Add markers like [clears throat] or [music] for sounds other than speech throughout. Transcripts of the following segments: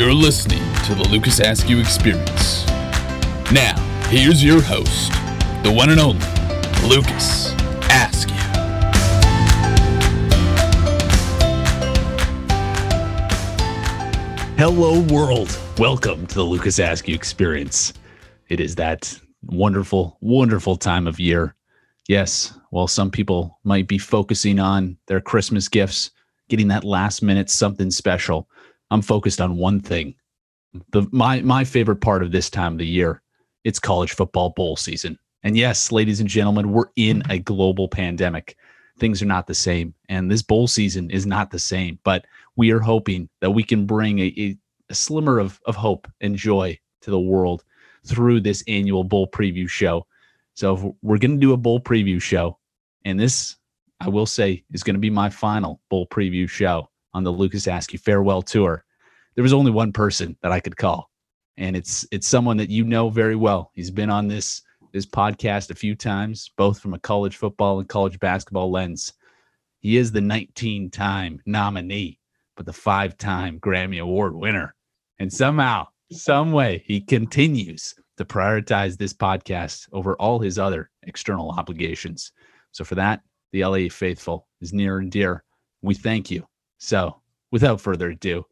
You're listening to the Lucas Askew Experience. Now, here's your host, the one and only Lucas Askew. Hello, world. Welcome to the Lucas Askew Experience. It is that wonderful, wonderful time of year. Yes, while some people might be focusing on their Christmas gifts, getting that last minute something special, I'm focused on one thing. The my my favorite part of this time of the year, it's college football bowl season. And yes, ladies and gentlemen, we're in a global pandemic. Things are not the same, and this bowl season is not the same. But we are hoping that we can bring a, a, a slimmer of, of hope and joy to the world through this annual bowl preview show. So we're going to do a bowl preview show, and this, I will say, is going to be my final bowl preview show on the Lucas Askew farewell tour. There was only one person that I could call, and it's it's someone that you know very well. He's been on this this podcast a few times, both from a college football and college basketball lens. He is the 19 time nominee, but the five time Grammy Award winner. And somehow, some way, he continues to prioritize this podcast over all his other external obligations. So, for that, the LA faithful is near and dear. We thank you. So, without further ado,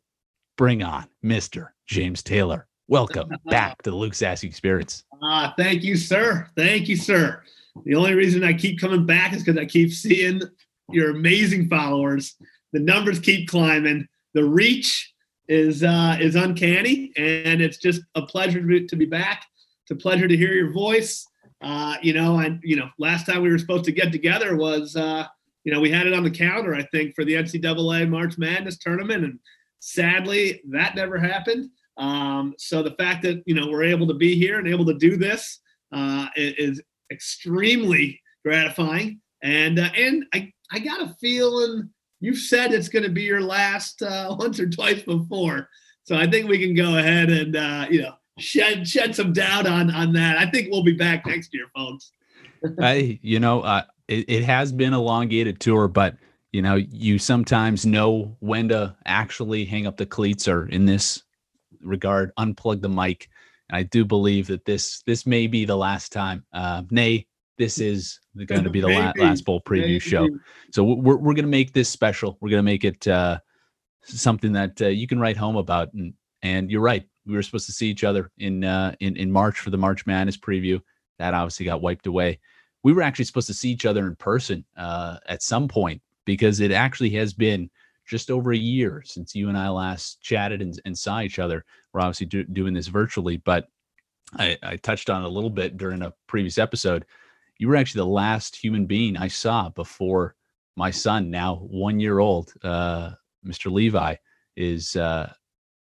bring on Mr. James Taylor. Welcome [laughs] back to the Lucas Askew Experience. Ah, thank you, sir. Thank you, sir. The only reason I keep coming back is because I keep seeing your amazing followers. The numbers keep climbing. The reach is uh, is uncanny, and it's just a pleasure to be, to be back. It's a pleasure to hear your voice. Uh, you know, and you know, last time we were supposed to get together was, uh, you know, we had it on the calendar, I think, for the NCAA March Madness tournament, and sadly, that never happened. Um, so the fact that you know we're able to be here and able to do this uh, is extremely gratifying. And uh, and I I got a feeling you've said it's going to be your last uh, [laughs] once or twice before, so I think we can go ahead and uh, you know shed shed some doubt on on that. I think we'll be back next year, folks. [laughs] I you know uh, it, it has been elongated tour, but you know you sometimes know when to actually hang up the cleats or in this regard unplug the mic. And i do believe that this this may be the last time. Uh nay this is going to be the la- last bowl preview Maybe. show. So we're, we're going to make this special. We're going to make it uh something that uh, you can write home about. And and you're right. We were supposed to see each other in uh in in march for the march madness preview. That obviously got wiped away. We were actually supposed to see each other in person uh at some point because it actually has been just over a year since you and I last chatted and, and saw each other. We're obviously do, doing this virtually, but I, I touched on it a little bit during a previous episode. You were actually the last human being I saw before my son, now one year old, uh, Mr. Levi, is. Uh,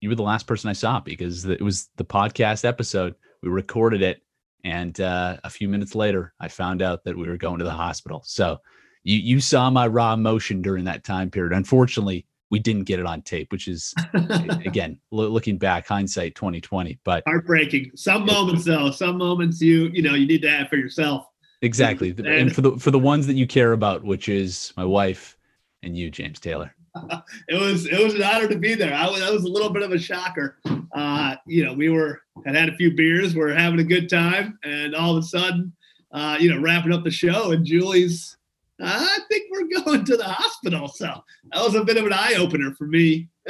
you were the last person I saw because it was the podcast episode. We recorded it, and uh, a few minutes later, I found out that we were going to the hospital. So you you saw my raw emotion during that time period. Unfortunately, we didn't get it on tape, which is [laughs] again lo- looking back, hindsight twenty twenty. But Heartbreaking. Some moments though, some moments you you know you need to have for yourself. exactly, And- and for the for the ones that you care about, which is my wife and you, James Taylor. [laughs] it was it was an honor to be there. I was that was a little bit of a shocker. Uh, you know, we were had had a few beers, we're having a good time, and all of a sudden, uh, you know, wrapping up the show, and Julie's, I think we're going to the hospital. So that was a bit of an eye opener for me. [laughs]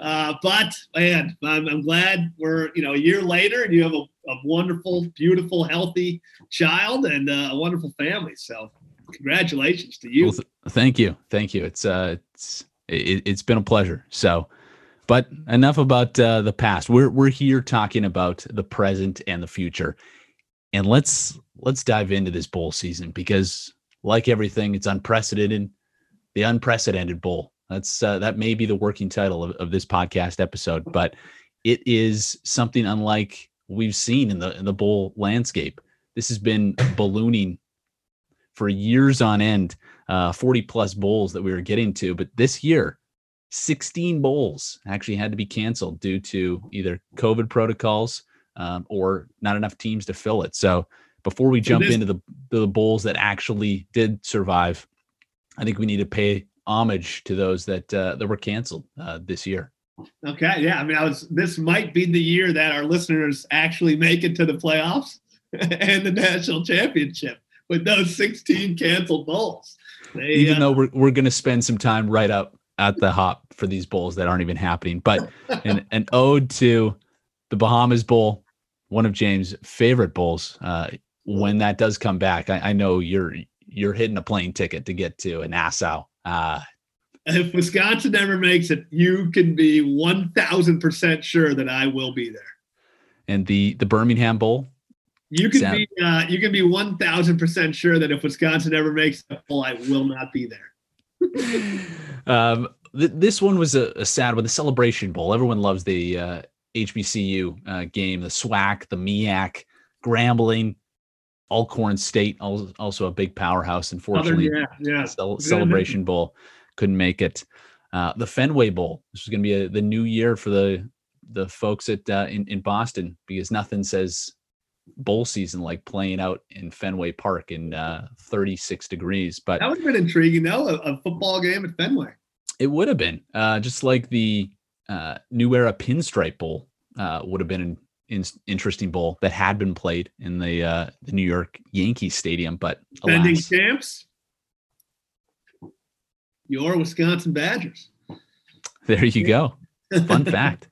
uh, but man, I'm, I'm glad we're you know a year later, and you have a, a wonderful, beautiful, healthy child and uh, a wonderful family. So congratulations to you. Well, th- thank you, thank you. It's uh, it's it, it's been a pleasure. So, but enough about uh, the past. We're we're here talking about the present and the future, and let's let's dive into this bowl season because, like everything, it's unprecedented. The unprecedented bowl. That's uh, that may be the working title of, of this podcast episode, but it is something unlike we've seen in the in the bowl landscape. This has been ballooning for years on end, uh, 40 plus bowls that we were getting to. But this year, 16 bowls actually had to be canceled due to either COVID protocols um, or not enough teams to fill it. So before we jump this- into the, the bowls that actually did survive, I think we need to pay homage to those that uh, that were canceled uh, this year. Okay, yeah. I mean, I was. This might be the year that our listeners actually make it to the playoffs [laughs] and the national championship with those 16 canceled bowls. They, even uh, though we're we're going to spend some time right up at the hop for these bowls that aren't even happening, but [laughs] an an ode to the Bahamas Bowl, one of James' favorite bowls. Uh, when that does come back, I, I, know you're you're hitting a plane ticket to get to Nassau. Uh, if Wisconsin ever makes it, you can be one thousand percent sure that I will be there. And the the Birmingham Bowl. You can be uh, you can be one thousand percent sure that if Wisconsin ever makes the bowl, I will not be there. [laughs] um, th- this one was a, a, sad one. The Celebration Bowl. Everyone loves the uh, HBCU uh, game, the SWAC, the MEAC, Grambling, Alcorn State, also a big powerhouse. Unfortunately, Other, yeah, yeah. Cel- Celebration Bowl couldn't make it. Uh, the Fenway Bowl. This is going to be a, the new year for the the folks at uh, in in Boston because nothing says bowl season like playing out in Fenway Park in uh, 36 degrees. But that would have been intriguing, though, a, a football game at Fenway. It would have been uh, just like the uh, New Era Pinstripe Bowl uh, would have been an in, interesting bowl that had been played in the uh, the New York Yankees Stadium, but defending champs, your Wisconsin Badgers. There you go. Fun fact.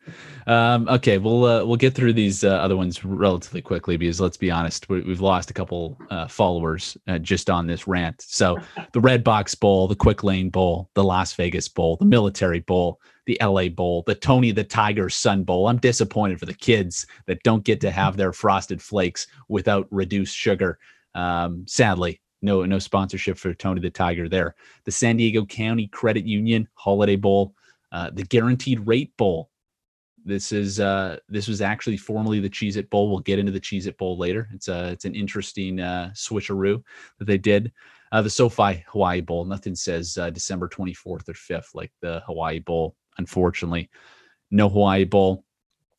Um, okay, we'll uh, we'll get through these uh, other ones relatively quickly because let's be honest, we, have lost a couple uh, followers uh, just on this rant. So the Red Box Bowl, the Quick Lane Bowl, the Las Vegas Bowl, the Military Bowl, the LA Bowl, the Tony the Tiger Sun Bowl. I'm disappointed for the kids that don't get to have their frosted flakes without reduced sugar. Um, sadly, no no sponsorship for Tony the Tiger there. The San Diego County Credit Union Holiday Bowl, uh, the Guaranteed Rate Bowl. This is uh, this was actually formerly the Cheez It Bowl. We'll get into the Cheez It Bowl later. It's a it's an interesting uh, switcheroo that they did. Uh, the SoFi Hawaii Bowl. Nothing says uh, December 24th or 5th like the Hawaii Bowl unfortunately. No Hawaii Bowl.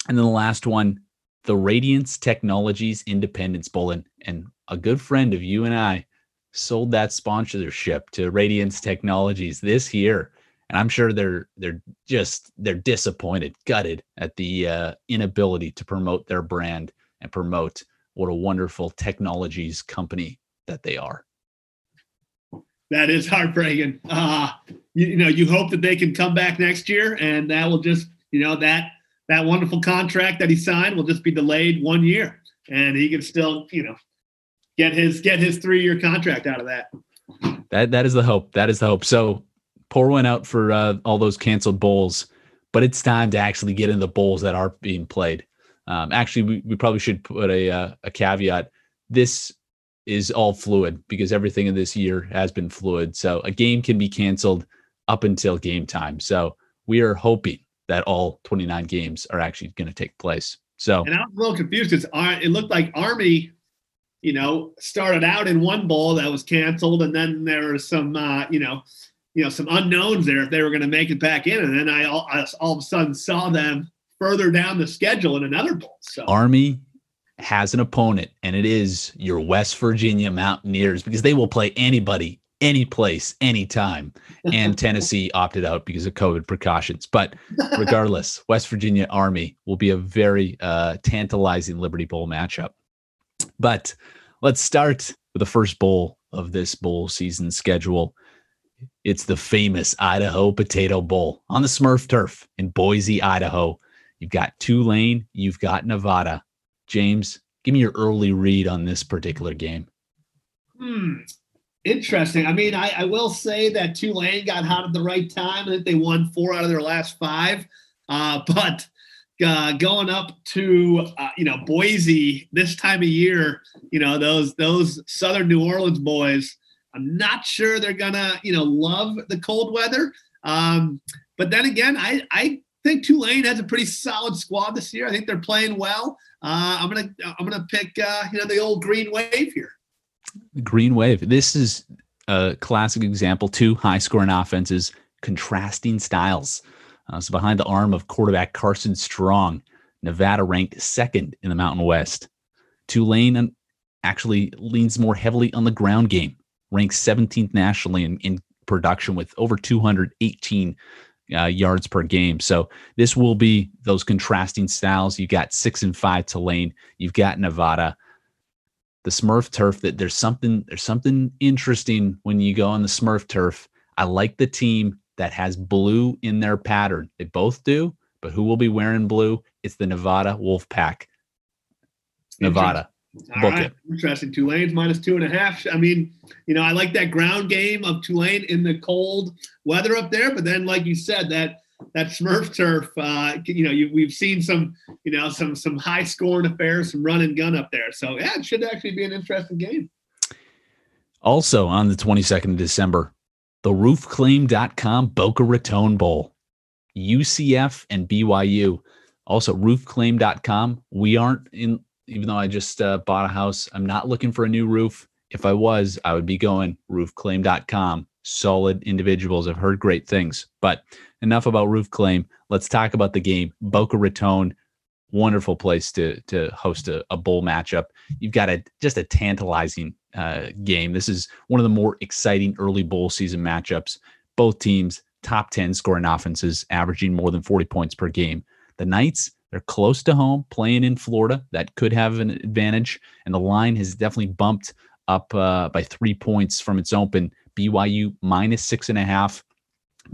And then the last one, the Radiance Technologies Independence Bowl. And, and a good friend of you and I sold that sponsorship to Radiance Technologies this year. And I'm sure they're they're just they're disappointed, gutted at the uh, inability to promote their brand and promote what a wonderful technologies company that they are that is heartbreaking. Uh, you, you, know, you hope that they can come back next year, and that will just, you know, that that wonderful contract that he signed will just be delayed one year, and he can still, you know, get his get his three year contract out of that. That that is the hope. That is the hope. So pour one out for uh, all those canceled bowls, but it's time to actually get in the bowls that are being played. Um, actually, we, we probably should put a uh, a caveat. This is all fluid because everything in this year has been fluid. So a game can be canceled up until game time. So we are hoping that all 29 games are actually going to take place. So and I'm a little confused because it looked like Army, you know, started out in one bowl that was canceled, and then there were some, uh, you know, you know, some unknowns there if they were going to make it back in, and then I all, I all of a sudden saw them further down the schedule in another bowl. So Army has an opponent, and it is your West Virginia Mountaineers because they will play anybody, any place, anytime. And [laughs] Tennessee opted out because of COVID precautions. But regardless, [laughs] West Virginia Army will be a very uh, tantalizing Liberty Bowl matchup. But let's start with the first bowl of this bowl season schedule. It's the famous Idaho Potato Bowl on the Smurf turf in Boise, Idaho. You've got Tulane, you've got Nevada. James, give me your early read on this particular game. Hmm. Interesting. I mean, I, I will say that Tulane got hot at the right time. I think they won four out of their last five. Uh, [laughs] but uh, going up to uh, you know Boise this time of year, you know those those Southern New Orleans boys. I'm not sure they're gonna you know love the cold weather. Um, but then again, I I think Tulane has a pretty solid squad this year. I think they're playing well. Uh, I'm gonna I'm gonna pick uh, you know the old green wave here. Green wave. This is a classic example. Two high scoring offenses, contrasting styles. Uh, so behind the arm of quarterback Carson Strong, Nevada ranked second in the Mountain West. Tulane actually leans more heavily on the ground game, ranks 17th nationally in, in production with over 218 uh, yards per game. So this will be those contrasting styles. You got six and five Tulane. You've got Nevada. The Smurf turf. That there's something there's something interesting when you go on the Smurf turf. I like the team that has blue in their pattern. They both do, but who will be wearing blue? It's the Nevada Wolf Pack. Nevada. All Book right. it. Interesting. Tulane's minus two and a half. I mean, you know, I like that ground game of Tulane in the cold weather up there, but then, like you said, that that Smurf turf, uh, you know, you, we've seen some, you know, some some high scoring affairs, some run and gun up there. So yeah, it should actually be an interesting game. Also on the 22nd of December, the roofclaim.com Boca Raton Bowl, UCF and BYU. Also, roofclaim.com. We aren't in even though I just uh, bought a house, I'm not looking for a new roof. If I was, I would be going roofclaim.com. Solid individuals. I've heard great things. But enough about roof claim. Let's talk about the game. Boca Raton, wonderful place to to host a, a bowl matchup. You've got a just a tantalizing uh, game. This is one of the more exciting early bowl season matchups. Both teams top 10 scoring offenses, averaging more than 40 points per game. The Knights they're close to home, playing in Florida. That could have an advantage. And the line has definitely bumped up uh, by three points from its open. BYU minus six and a half.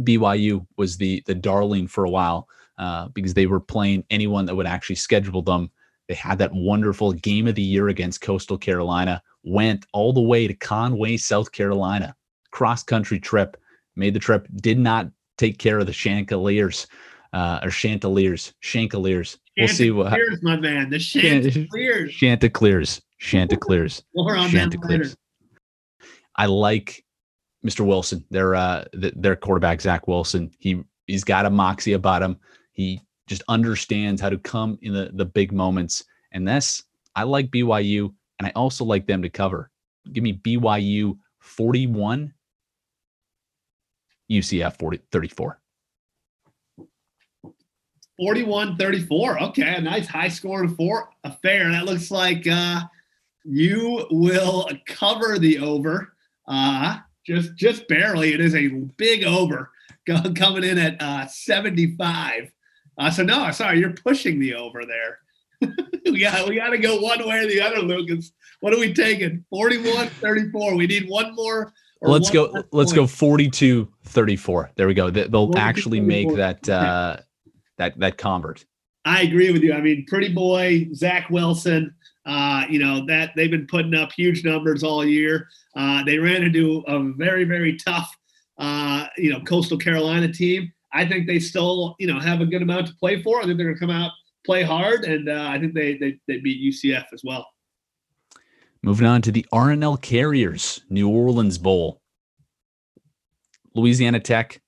BYU was the the darling for a while uh, because they were playing anyone that would actually schedule them. They had that wonderful game of the year against Coastal Carolina. Went all the way to Conway, South Carolina, cross country trip. Made the trip. Did not take care of the Chancaliers uh, or Chanticleers, Chancaliers. We'll see what. Chanticleers, my man. The Chanticleers. Chanticleers. Chanticleers. More on Chanticleers. I like Mr. Wilson. Their uh, their quarterback Zach Wilson. He he's got a moxie about him. He just understands how to come in the the big moments. And this, I like BYU, and I also like them to cover. Give me BYU 41, UCF 40, 34. 41 34. Okay, a nice high score scoring four affair. That looks like uh, you will cover the over. Uh, just just barely. It is a big over [laughs] coming in at uh, 75. Uh, so no, sorry, you're pushing the over there. [laughs] we got we got to go one way or the other, Lucas. What are we taking? 41 34. We need one more. Let's go. Let's point. go 42 34. There we go. They'll actually make that. Uh, that that convert. I agree with you. I mean, pretty boy Zach Wilson. Uh, you know that they've been putting up huge numbers all year. Uh, they ran into a very very tough, uh, you know, Coastal Carolina team. I think they still you know have a good amount to play for. I think they're going to come out play hard, and uh, I think they, they they beat UCF as well. Moving on to the RNL Carriers New Orleans Bowl. Louisiana Tech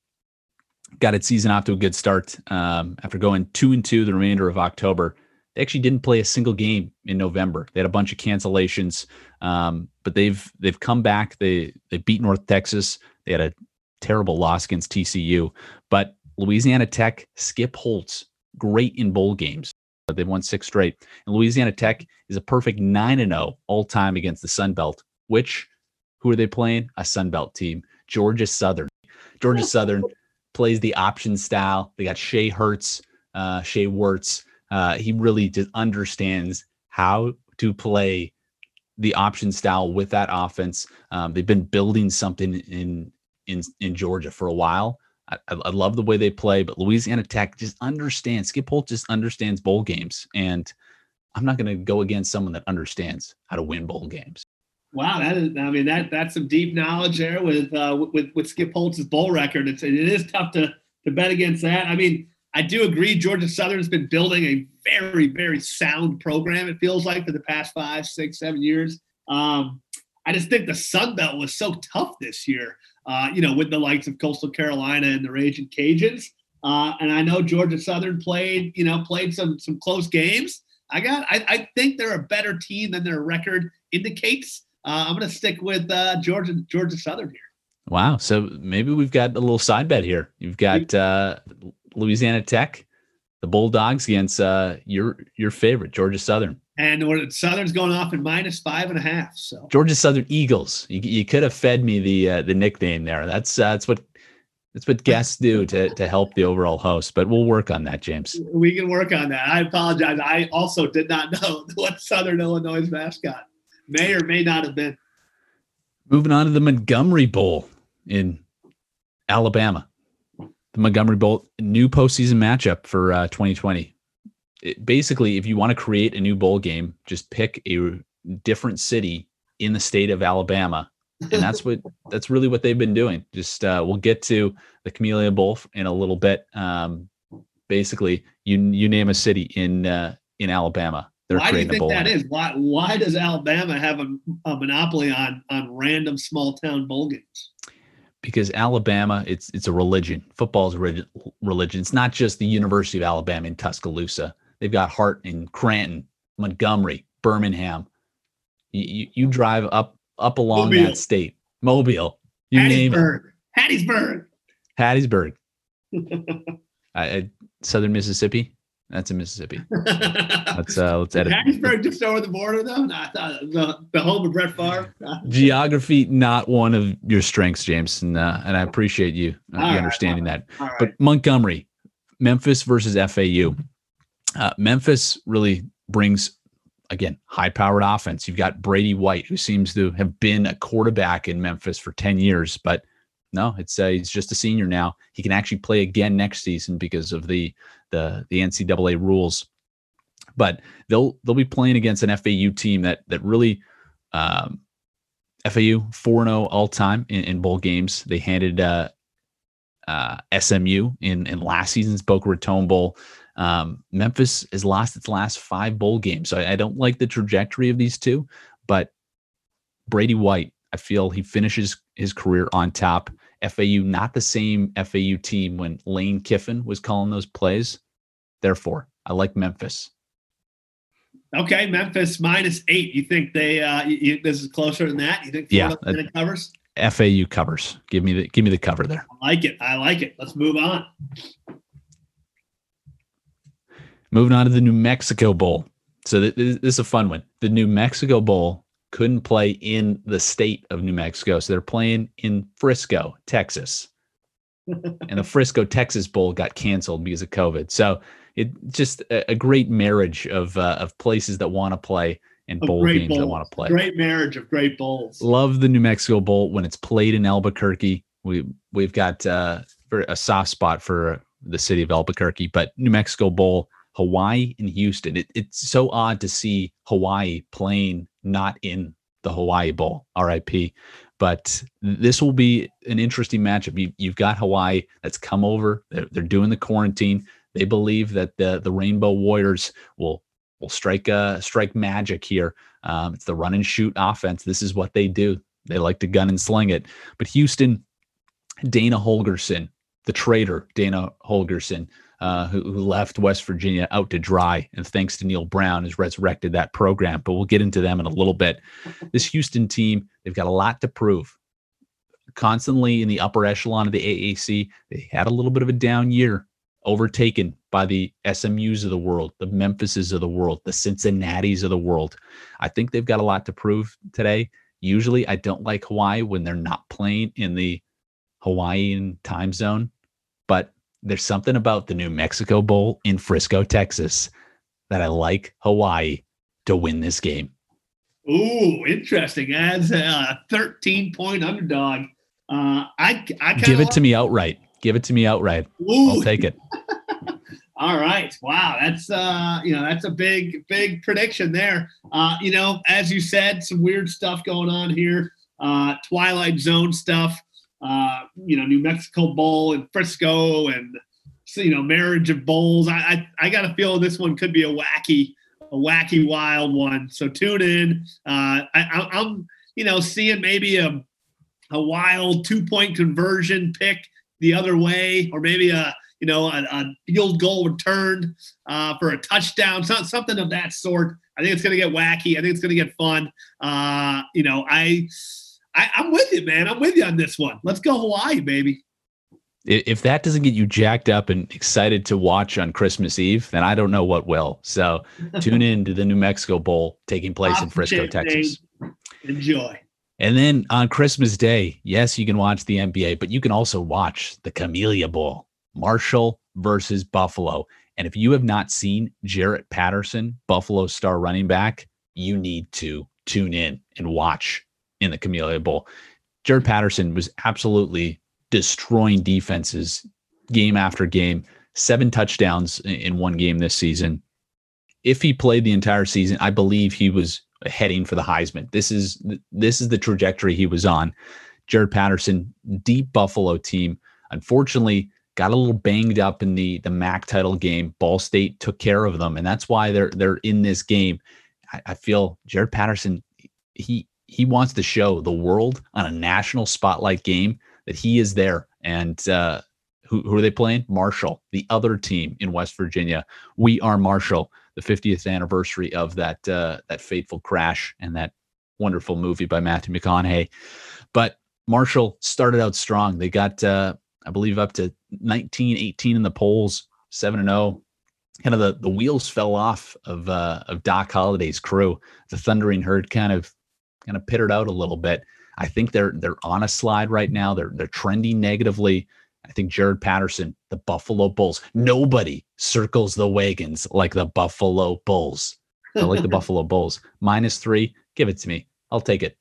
got its season off to a good start um, after going two and two the remainder of October. They actually didn't play a single game in November. They had a bunch of cancellations, um, but they've they've come back. They they beat North Texas. They had a terrible loss against TCU, but Louisiana Tech, Skip Holtz, great in bowl games. They've won six straight. And Louisiana Tech is a perfect 9 and 0 all time against the Sun Belt, which who are they playing? A Sun Belt team, Georgia Southern. Georgia [laughs] Southern plays the option style. They got Shea Hertz, uh, Shea Werts. Uh, he really just understands how to play the option style with that offense. Um, they've been building something in in in Georgia for a while. I, I, love the way they play, but Louisiana Tech just understands. Skip Holt just understands bowl games, and I'm not going to go against someone that understands how to win bowl games. Wow, that is. I mean, that that's some deep knowledge there with uh, with with Skip Holtz's bowl record. It's it is tough to to bet against that. I mean, I do agree. Georgia Southern's been building a very very sound program. It feels like for the past five, six, seven years. Um, I just think the Sun Belt was so tough this year. Uh, you know, with the likes of Coastal Carolina and the Raging Cajuns. Uh, and I know Georgia Southern played, you know, played some some close games. I got, I, I think they're a better team than their record indicates. Uh, I'm going to stick with uh, Georgia Georgia Southern here. Wow. So maybe we've got a little side bet here. You've got uh, Louisiana Tech, the Bulldogs against uh, your your favorite Georgia Southern. And Southern's going off in minus five and a half. So Georgia Southern Eagles. You, you could have fed me the uh, the nickname there. That's uh, that's what That's what guests do to to help the overall host. But we'll work on that, James. We can work on that. I apologize. I also did not know [laughs] what Southern Illinois mascot may or may not have been. Moving on to the Montgomery Bowl in Alabama. The Montgomery Bowl, new postseason matchup for uh, 2020. It, basically, if you want to create a new bowl game, just pick a different city in the state of Alabama, and that's what that's really what they've been doing. Just uh, we'll get to the Camellia Bowl in a little bit. Um, basically, you you name a city in uh, in Alabama, they're why do you think that is? Why why does Alabama have a, a monopoly on on random small town bowl games? because Alabama, it's it's a religion. Football is a religion. It's not just the University of Alabama in Tuscaloosa. They've got Hart in Cranton, Montgomery, Birmingham. You, you, you drive up up along Mobile. that state, Mobile. You name it. Hattiesburg. Hattiesburg. [laughs] I, Southern Mississippi. That's in Mississippi. [laughs] let's uh, let's edit. Hattiesburg just over the border, though. Not the, the home of Brett Favre. Geography, not one of your strengths, James, and uh, and I appreciate you, uh, you right, understanding that. Right. But Montgomery, Memphis versus FAU. Uh, Memphis really brings again high-powered offense. You've got Brady White, who seems to have been a quarterback in Memphis for ten years, but no, it's uh, he's just a senior now. He can actually play again next season because of the the the NCAA rules. But they'll they'll be playing against an FAU team that that really um, FAU 4 0 all time in, in, bowl games. They handed uh, uh, SMU in, in last season's Boca Raton Bowl. Um, Memphis has lost its last five bowl games. So I, I, don't like the trajectory of these two, but Brady White, I feel he finishes his career on top. FAU, not the same FAU team when Lane Kiffin was calling those plays. Therefore, I like Memphis. Okay, Memphis minus eight. You think they? Uh, you, this is closer than that? You think? Florida yeah, uh, covers. FAU covers. Give me the give me the cover there. I like it. I like it. Let's move on. Moving on to the New Mexico Bowl. So this is a fun one. The New Mexico Bowl couldn't play in the state of New Mexico. So they're playing in Frisco, Texas. and the Frisco, Texas Bowl got canceled because of COVID. So it just a, a great marriage of uh, of places that want to play and bowl games bowls. that want to play. Great marriage of great bowls. Love the New Mexico Bowl when it's played in Albuquerque. We we've got uh, a soft spot for the city of Albuquerque, but New Mexico Bowl, Hawaii and Houston. It, it's so odd to see Hawaii playing not in the Hawaii Bowl, RIP. But this will be an interesting matchup. You, have got Hawaii that's come over. They're, they're, doing the quarantine. They believe that the the Rainbow Warriors will will strike uh, strike magic here. Um, it's the run and shoot offense. This is what they do. They like to gun and sling it. But Houston, Dana Holgorsen, the traitor, Dana Holgorsen, uh, who, who, left West Virginia out to dry, and thanks to Neal Brown, has resurrected that program. But we'll get into them in a little bit. This Houston team, they've got a lot to prove. Constantly in the upper echelon of the AAC, they had a little bit of a down year, overtaken by the SMUs of the world, the Memphises of the world, the Cincinnatis of the world. I think they've got a lot to prove today. Usually, I don't like Hawaii when they're not playing in the Hawaiian time zone, there's something about the New Mexico Bowl in Frisco, Texas, that I like Hawaii to win this game. Ooh, interesting. As a 13 point underdog, uh, I, I give it like- to me outright. Give it to me outright. Ooh. I'll take it. [laughs] All right. Wow. That's uh, you know, that's a big, big prediction there. Uh, you know, as you said, some weird stuff going on here. Uh, Twilight Zone stuff uh, you know, New Mexico Bowl and Frisco and you know, marriage of bowls. I, I, I got a feel this one could be a wacky, a wacky, wild one. So tune in. Uh, I, I'm, you know, seeing maybe a, a wild two point conversion pick the other way, or maybe a, you know, a, a field goal returned uh, for a touchdown, something of that sort. I think it's going to get wacky. I think it's going to get fun. Uh, you know, I, I, I'm with you, man. I'm with you on this one. Let's go Hawaii, baby. If that doesn't get you jacked up and excited to watch on Christmas Eve, then I don't know what will. So [laughs] tune in to the New Mexico Bowl taking place in Frisco, Texas. Enjoy. And then on Christmas Day, yes, you can watch the NBA, but you can also watch the Camellia Bowl, Marshall versus Buffalo. And if you have not seen Jaret Patterson, Buffalo star running back, you need to tune in and watch in the Camellia Bowl. Jaret Patterson was absolutely destroying defenses game after game, seven touchdowns in one game this season. If he played the entire season, I believe he was heading for the Heisman. This is this is the trajectory he was on. Jaret Patterson, deep Buffalo team. Unfortunately, got a little banged up in the the MAC title game. Ball State took care of them, and that's why they're they're in this game. I, I feel Jaret Patterson, he he wants to show the world on a national spotlight game that he is there. And uh, who, who are they playing? Marshall, the other team in West Virginia. We are Marshall, the 50th anniversary of that uh, that fateful crash and that wonderful movie by Matthew McConaughey. But Marshall started out strong. They got, uh, I believe, up to 19, 18 in the polls, seven and zero. Oh. Kind of the the wheels fell off of uh, of Doc Holliday's crew. The Thundering Herd kind of kind of pittered out a little bit. I think they're they're on a slide right now. They're they're trending negatively. I think Jaret Patterson, the Buffalo Bulls. Nobody circles the wagons like the Buffalo Bulls. I like the [laughs] Buffalo Bulls. Minus three, give it to me. I'll take it.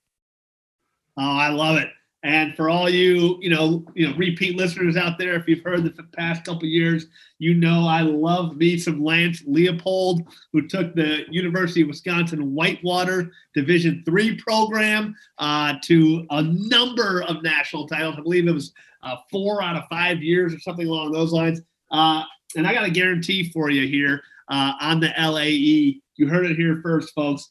Oh, I love it. And for all you, you know, you know, repeat listeners out there, if you've heard the past couple years, you know I love me some Lance Leipold, who took the University of Wisconsin Whitewater Division three program uh, to a number of national titles. I believe it was uh, four out of five years or something along those lines. Uh, and I got a guarantee for you here uh, on the LAE. You heard it here first, folks.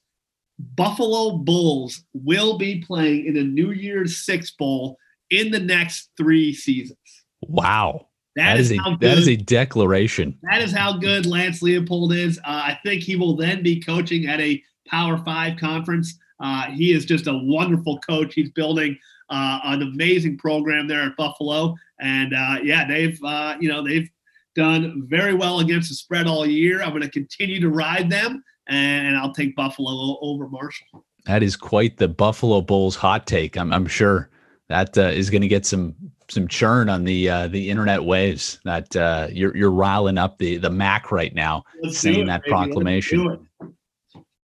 Buffalo Bulls will be playing in a New Year's Six Bowl in the next three seasons. Wow. that, that is, is a that is a declaration. That is how good Lance Leipold is. Uh, I think he will then be coaching at a Power Five conference. Uh, he is just a wonderful coach. He's building uh, an amazing program there at Buffalo, and uh, yeah, they've uh, you know they've done very well against the spread all year. I'm going to continue to ride them and I'll take Buffalo over Marshall. That is quite the Buffalo Bulls hot take. I'm, I'm sure that uh, is going to get some some churn on the uh, the internet waves. That uh, you're you're riling up the the MAC right now, Let's saying it, that baby. proclamation.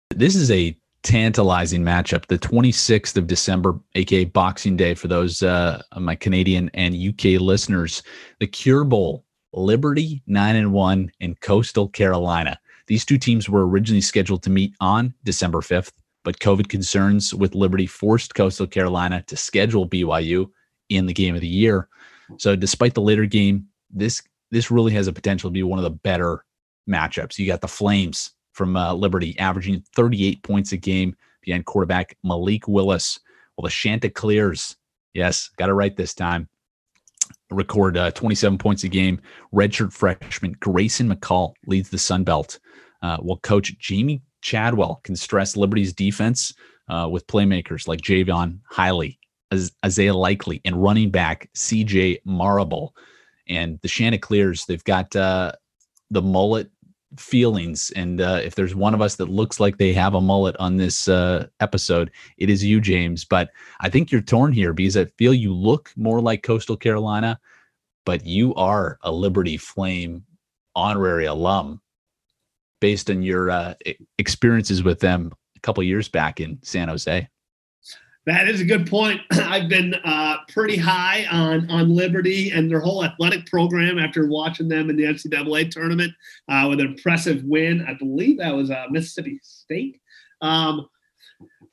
This is a tantalizing matchup. The 26th of December, aka Boxing Day, for those uh, my Canadian and UK listeners, the Cure Bowl, Liberty nine and one, in Coastal Carolina. These two teams were originally scheduled to meet on December 5th, but COVID concerns with Liberty forced Coastal Carolina to schedule BYU in the game of the year. So despite the later game, this this really has a potential to be one of the better matchups. You got the Flames from uh, Liberty averaging 38 points a game behind quarterback Malik Willis. Well, the Chanticleers, yes, got it right this time, record uh, 27 points a game. Redshirt freshman Grayson McCall leads the Sun Belt uh, well, coach Jamey Chadwell can stress Liberty's defense uh, with playmakers like Jaivon Heiligh, Isaiah Likely, and running back CJ Marable. And the Chanticleers, they've got uh, the mullet feelings. And uh, if there's one of us that looks like they have a mullet on this uh, episode, it is you, James. But I think you're torn here because I feel you look more like Coastal Carolina, but you are a Liberty Flame honorary alum based on your uh, experiences with them a couple years back in San Jose. That is a good point. [clears throat] I've been uh, pretty high on on Liberty and their whole athletic program after watching them in the NCAA tournament uh, with an impressive win. I believe that was uh, Mississippi State. Um,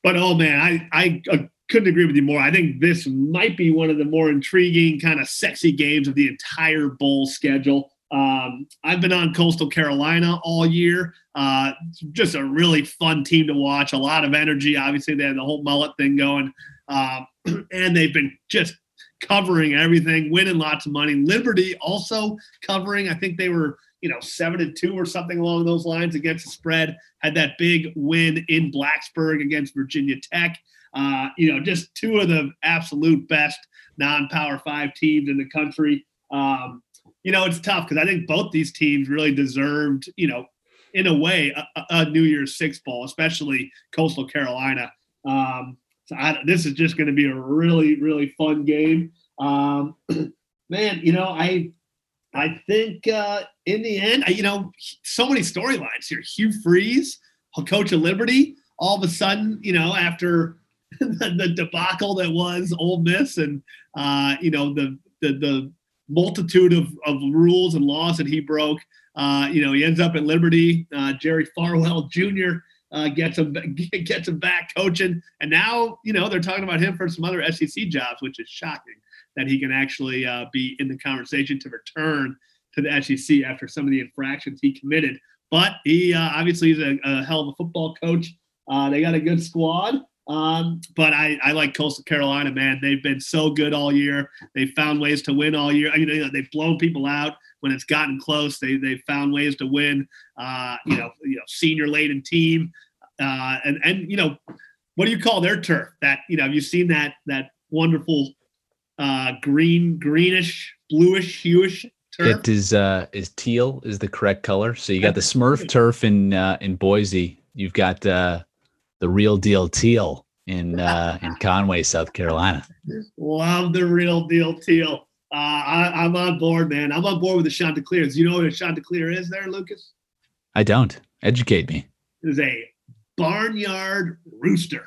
but oh man, I I uh, couldn't agree with you more. I think this might be one of the more intriguing, kind of sexy games of the entire bowl schedule. Um, I've been on Coastal Carolina all year. Uh, just a really fun team to watch. A lot of energy. Obviously, they had the whole mullet thing going, um, [clears throat] and they've been just covering everything, winning lots of money. Liberty also covering. I think they were you know seven and two or something along those lines against the spread. Had that big win in Blacksburg against Virginia Tech. Uh, you know, just two of the absolute best non-power five teams in the country. Um, you know, it's tough because I think both these teams really deserved, you know, in a way, a, a New Year's Six bowl, especially Coastal Carolina. Um, So I, this is just going to be a really, really fun game. Um, [clears throat] man, you know, I I think uh, in the end, you know, so many storylines here. Hugh Freeze, coach of Liberty, all of a sudden, you know, after [laughs] the, the debacle that was Ole Miss and uh, you know the the, the multitude of, of rules and laws that he broke, uh, you know, he ends up at Liberty. Uh, Jerry Falwell Jr. Uh, gets him [laughs] gets him back coaching, and now you know they're talking about him for some other SEC jobs, which is shocking that he can actually uh, be in the conversation to return to the SEC after some of the infractions he committed. But he uh, obviously is a, a, hell of a football coach. Uh, they got a good squad. Um, but I, I like Coastal Carolina, man. They've been so good all year. They've found ways to win all year. I mean, you know, they've blown people out when it's gotten close. They they've found ways to win. Uh, you know, you know, senior laden team, uh, and and you know, what do you call their turf? That you know, have you seen that that wonderful uh, green, greenish, bluish, hueish turf? It is uh, is teal is the correct color. So you got the Smurf turf in uh, in Boise. You've got uh, the real deal teal in [laughs] uh, in Conway, South Carolina. Love the real deal teal. Uh, I, am on board, man. I'm on board with the Chanticleers. You know what a Chanticleer is, there, Lucas? I don't. Educate me. It is a barnyard rooster,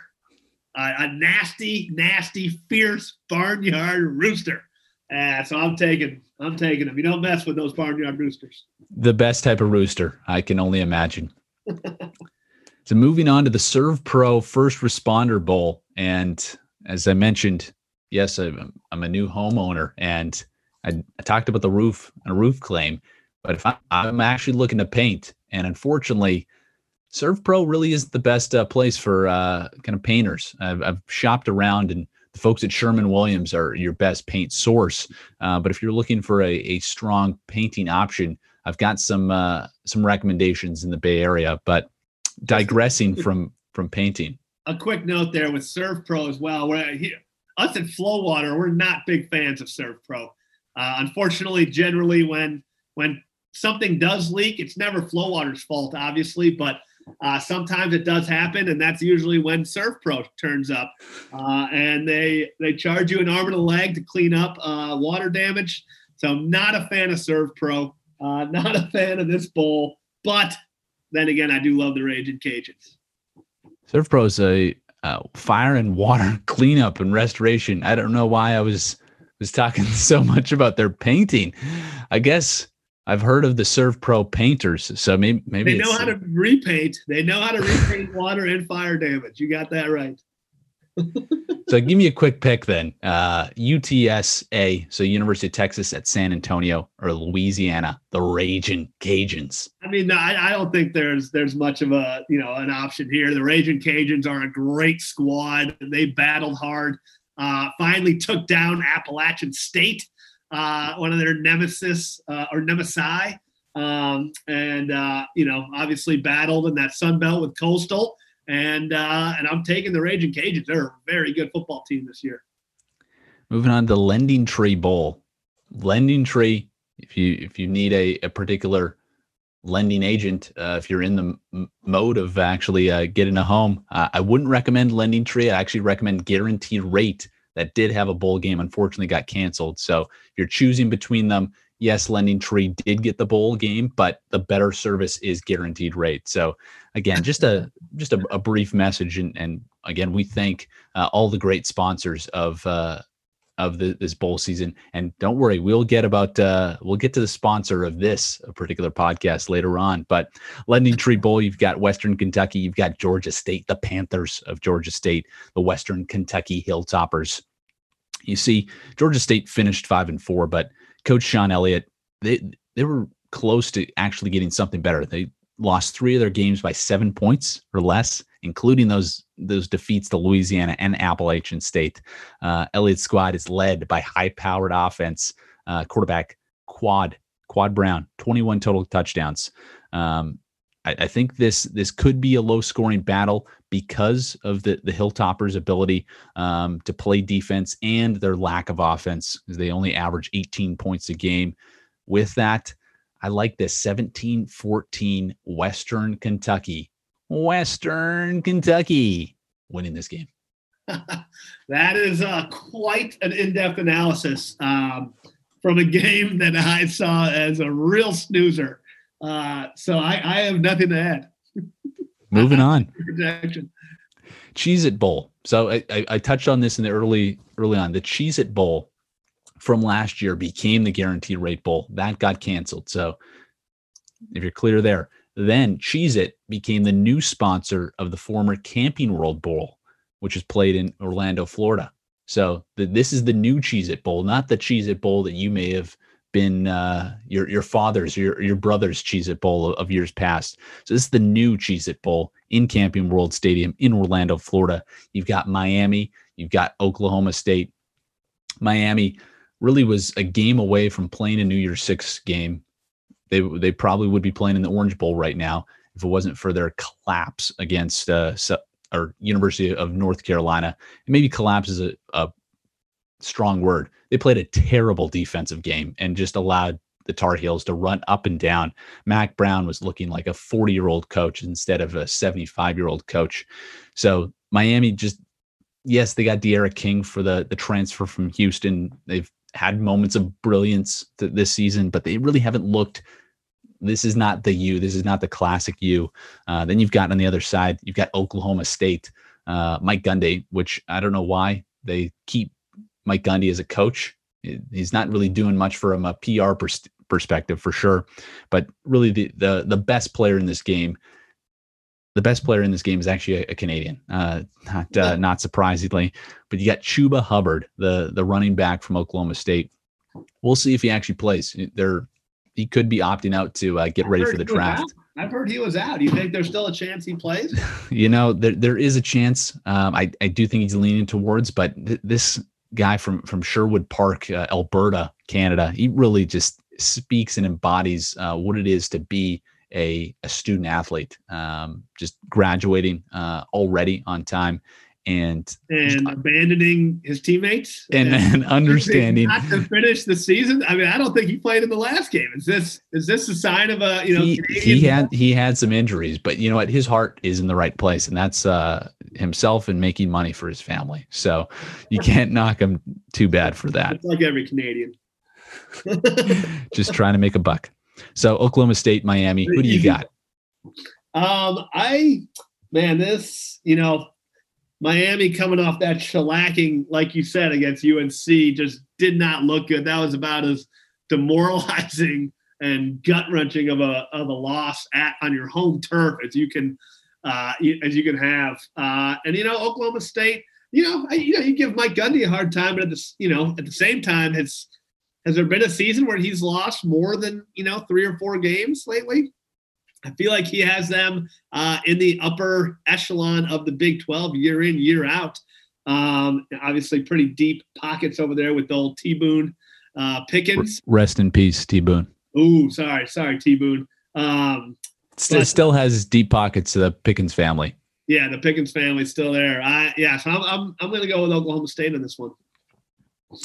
uh, a nasty, nasty, fierce barnyard rooster. Uh, so I'm taking, I'm taking them. You don't mess with those barnyard roosters. The best type of rooster, I can only imagine. [laughs] So moving on to the Serve Pro First Responder Bowl, and as I mentioned, yes, I'm, I'm a new homeowner, and I, I, talked about the roof and a roof claim, but if I, am actually looking to paint, and unfortunately, Serve Pro really isn't the best uh, place for uh, kind of painters. I've, I've, shopped around, and the folks at Sherman Williams are your best paint source. Uh, but if you're looking for a, a strong painting option, I've got some uh, some recommendations in the Bay Area, but digressing from from painting. A quick note there with Serve Pro as well. We're here, us at Flowater, we're not big fans of Serve Pro. Uh, unfortunately, generally when when something does leak, it's never Flowater's fault, obviously, but uh, sometimes it does happen, and that's usually when Serve Pro turns up, uh, and they they charge you an arm and a leg to clean up uh, water damage. So, I'm not a fan of Serve Pro, uh, [laughs] not a fan of this bowl, but then again, I do love the Raging Cajuns. Pro is a uh, fire and water [laughs] cleanup and restoration. I don't know why I was was talking [laughs] so much about their painting. I guess I've heard of the Serve Pro painters, so maybe maybe they know how to repaint. They know how to repaint water and fire damage. You got that right so give me a quick pick then. Uh, UTSA, so University of Texas at San Antonio or Louisiana, the Raging Cajuns. I mean, I, I don't think there's there's much of a you know an option here. The Raging Cajuns are a great squad. They battled hard. Uh, finally took down Appalachian State, uh, one of their nemesis uh, or nemesi, um, and uh, you know obviously battled in that Sun Belt with Coastal and uh, and I'm taking the Raging Cajuns. They're a very good football team this year. Moving on to Lending Tree Bowl. Lending Tree, if you if you need a, a particular lending agent, uh, if you're in the m- mode of actually uh, getting a home, I wouldn't recommend Lending Tree. I actually recommend Guaranteed Rate. That did have a bowl game, unfortunately got canceled. So if you're choosing between them, yes, Lending Tree did get the bowl game, but the better service is Guaranteed Rate. So again, just a just a, a brief message, and, and again, we thank uh, all the great sponsors of uh, of the, this bowl season. And don't worry, we'll get about uh, we'll get to the sponsor of this particular podcast later on. But Lending Tree Bowl, you've got Western Kentucky, you've got Georgia State, the Panthers of Georgia State, the Western Kentucky Hilltoppers. You see, Georgia State finished five and four, but Coach Shawn Elliott, they they were close to actually getting something better. They lost three of their games by seven points or less, including those those defeats to Louisiana and Appalachian State. Uh, Elliott's squad is led by high-powered offense uh, quarterback Quad Quad Brown, 21 total touchdowns. Um, I, I, think this this could be a low-scoring battle because of the the Hilltoppers' ability um, to play defense and their lack of offense, they only average 18 points a game. With that, I like this 17 14 Western Kentucky. Western Kentucky winning this game. [laughs] that is uh, quite an in-depth analysis um, from a [laughs] game that I saw as a real snoozer. Uh, so I, I, have nothing to add. [laughs] Moving on. Projection. Cheez It Bowl. So I, I, I, touched on this in the early early on. The Cheez It Bowl from last year became the Guaranteed Rate Bowl. That got canceled. So if you're clear there, then Cheez It became the new sponsor of the former Camping World Bowl, which is played in Orlando, Florida. So the, this is the new Cheez It Bowl, not the Cheez It Bowl that you may have been uh, your your father's your, your brother's Cheez It Bowl of, of, years past. So this is the new Cheez It Bowl in Camping World Stadium in Orlando, Florida. You've got Miami, you've got Oklahoma State. Miami really was a game away from playing a New Year's Six game they they probably would be playing in the Orange Bowl right now if it wasn't for their collapse against uh, or University of North Carolina. And maybe collapse is a, a strong word. They played a terrible defensive game and just allowed the Tar Heels to run up and down. Mack Brown was looking like a 40 year old coach instead of a 75 year old coach. So Miami just, yes, they got D'Eriq King for the the transfer from Houston. They've had moments of brilliance th- this season, but they really haven't looked this is not the U. This is not the classic U. Uh, then you've got on the other side, you've got Oklahoma State, uh, Mike Gundy, which I don't know why they keep Mike Gundy as a coach. He's not really doing much from a PR pers- perspective for sure, but really the, the the best player in this game, the best player in this game is actually a, a Canadian. Uh, not uh, not surprisingly, but you got Chuba Hubbard, the the running back from Oklahoma State. We'll see if he actually plays. They're he could be opting out to uh, get I've ready for the draft. I've heard he was out. Do you think there's still a chance he plays? [laughs] you know, there there is a chance. Um, I I do think he's leaning towards, but th- this guy from from Sherwood Park, uh, Alberta, Canada, he really just speaks and embodies uh, what it is to be a, a student athlete. Um, just graduating uh, already on time and and abandoning his teammates and, and [laughs] understanding not to finish the season. I mean, I don't think he played in the last game. Is this is this a sign of a you know? He, he had he had some injuries, but you know what? His heart is in the right place, and that's uh, himself and making money for his family. So you [laughs] can't knock him too bad for that. It's like every Canadian, [laughs] just trying to make a buck. So Oklahoma State, Miami. Who do you got? [laughs] Um, I man, this you know Miami coming off that shellacking, like you said, against UNC, just did not look good. That was about as demoralizing [laughs] and gut wrenching of a of a loss at on your home turf as you can uh, as you can have. Uh, and you know, Oklahoma State, you know, I, you know, you give Mike Gundy a hard time, but at the you know at the same time, has has there been a season where he's lost more than you know three or four games lately? I feel like he has them uh, in the upper echelon of the Big 12 year in, year out. Um, obviously, pretty deep pockets over there with the old T Boone uh, Pickens. Rest in peace, T Boone. Ooh, sorry, sorry, T Boone. Um, it still has deep pockets to the Pickens family. Yeah, the Pickens family still there. I, yeah, so I'm, I'm, I'm going to go with Oklahoma State in this one.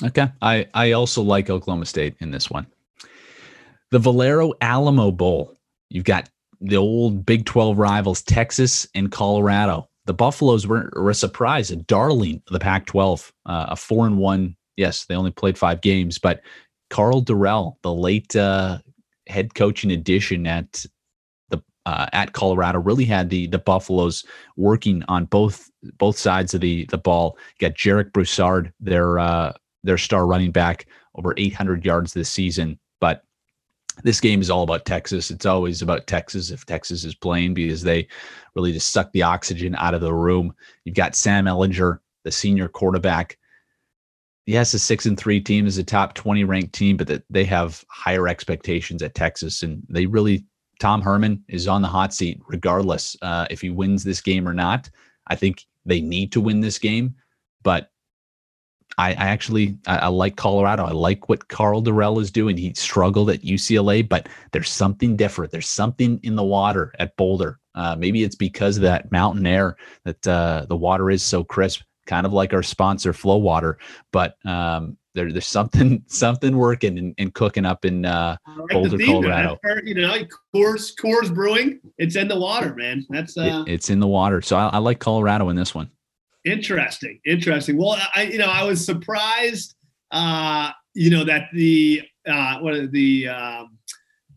Okay. I, I also like Oklahoma State in this one. The Valero Alamo Bowl. You've got the old Big 12 rivals, Texas and Colorado. The Buffaloes were, were a surprise, a darling of the Pac 12, uh, a four and one. Yes, they only played five games, but Karl Dorrell, the late uh, head coaching addition at the uh, at Colorado, really had the the Buffaloes working on both both sides of the the ball. You got Jarek Broussard, their uh, their star running back, over 800 yards this season. But this game is all about Texas. It's always about Texas if Texas is playing because they really just suck the oxygen out of the room. You've got Sam Ehlinger, the senior quarterback. Yes, a six and three team is a top 20 ranked team, but that they have higher expectations at Texas. And they really, Tom Herman is on the hot seat regardless uh, if he wins this game or not. I think they need to win this game, but I, I actually I, I, like Colorado. I like what Karl Dorrell is doing. He struggled at UCLA, but there's something different. There's something in the water at Boulder. Uh, maybe it's because of that mountain air that uh, the water is so crisp, kind of like our sponsor, Flowater. But um, there, there's something [laughs] something working and, and cooking up in uh, like Boulder, theme, Colorado. you know, Coors Coors Brewing. It's in the water, man. That's uh, it, it's in the water. So I, I like Colorado in this one. Interesting, interesting. Well, I you know I was surprised, uh, you know that the uh, what the um,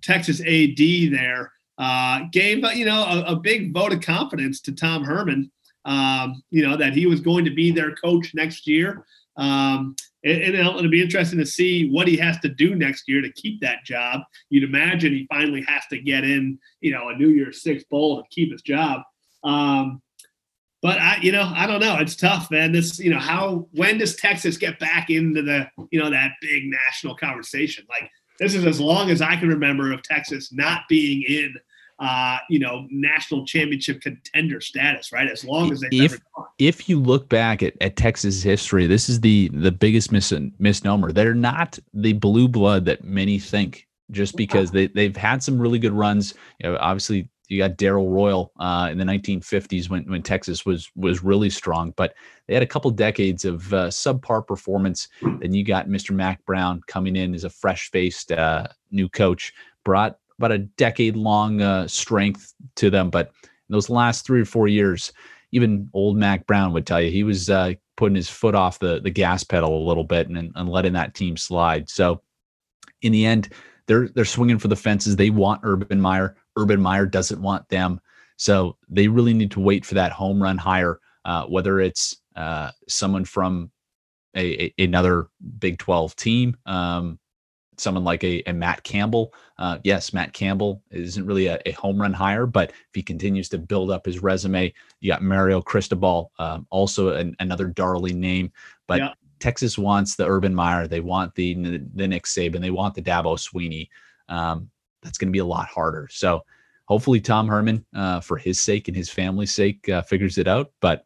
Texas AD there uh, gave you know a, a, big vote of confidence to Tom Herman. Um, you know that he was going to be their coach next year. Um, and, and, it'll be interesting to see what he has to do next year to keep that job. You'd imagine he finally has to get in, you know, a New Year's Six bowl to keep his job. Um, but I, you know, I don't know. It's tough, man. This, you know, how when does Texas get back into the, you know, that big national conversation? Like this is as long as I can remember of Texas not being in, uh, you know, national championship contender status, right? As long as they if if you look back at, at Texas history, this is the the biggest mis- misnomer. They're not the blue blood that many think. Just because they they've had some really good runs, you know, obviously you got Darrell Royal uh, in the 1950s when when Texas was was really strong, but they had a couple decades of uh, subpar performance. Then you got Mr. Mack Brown coming in as a fresh faced uh, new coach, brought about a decade long uh, strength to them, but in those last three or four years, even old Mack Brown would tell you he was uh, putting his foot off the the gas pedal a little bit and, and letting that team slide. So in the end, they're they're swinging for the fences. They want Urban Meyer. Urban Meyer doesn't want them. So they really need to wait for that home run hire, uh, whether it's uh, someone from a, a, another Big 12 team, um, someone like a, a Matt Campbell. Uh, yes, Matt Campbell isn't really a, a, home run hire, but if he continues to build up his resume, you got Mario Cristobal, um, also an, another darling name. But yeah. Texas wants the Urban Meyer, they want the the Nick Saban, they want the Dabo Swinney. Um, that's going to be a lot harder. So hopefully Tom Herman, uh, for his sake and his family's sake, uh, figures it out. But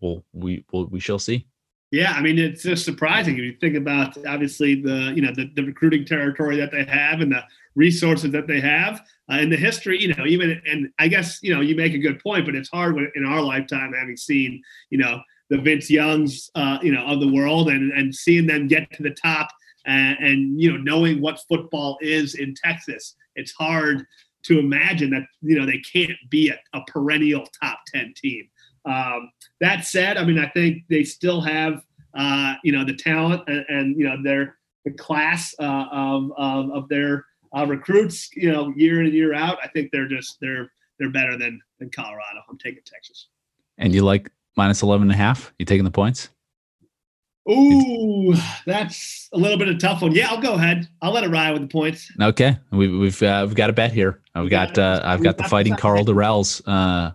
we'll we will we shall see. Yeah, I mean it's just surprising if you think about obviously the you know the, the recruiting territory that they have and the resources that they have uh, and the history. You know, even and I guess you know you make a good point, but it's hard when, in our lifetime having seen you know the Vince Youngs uh, you know of the world and and seeing them get to the top and, and you know knowing what football is in Texas, it's hard to imagine that you know they can't be a, a perennial top 10 team. Um, that said i mean i think they still have uh, you know the talent and, and, you know their the class uh, of, of, of their uh, recruits you know year in and year out. I think they're just they're they're better than than colorado. I'm taking texas. And you like minus 11 and a half? You taking the points Ooh, that's a little bit of a tough one. Yeah, I'll go ahead. I'll let it ride with the points. Okay, we, we've uh, we've got a bet here. I've got uh, I've got the fighting Karl Dorrell's uh,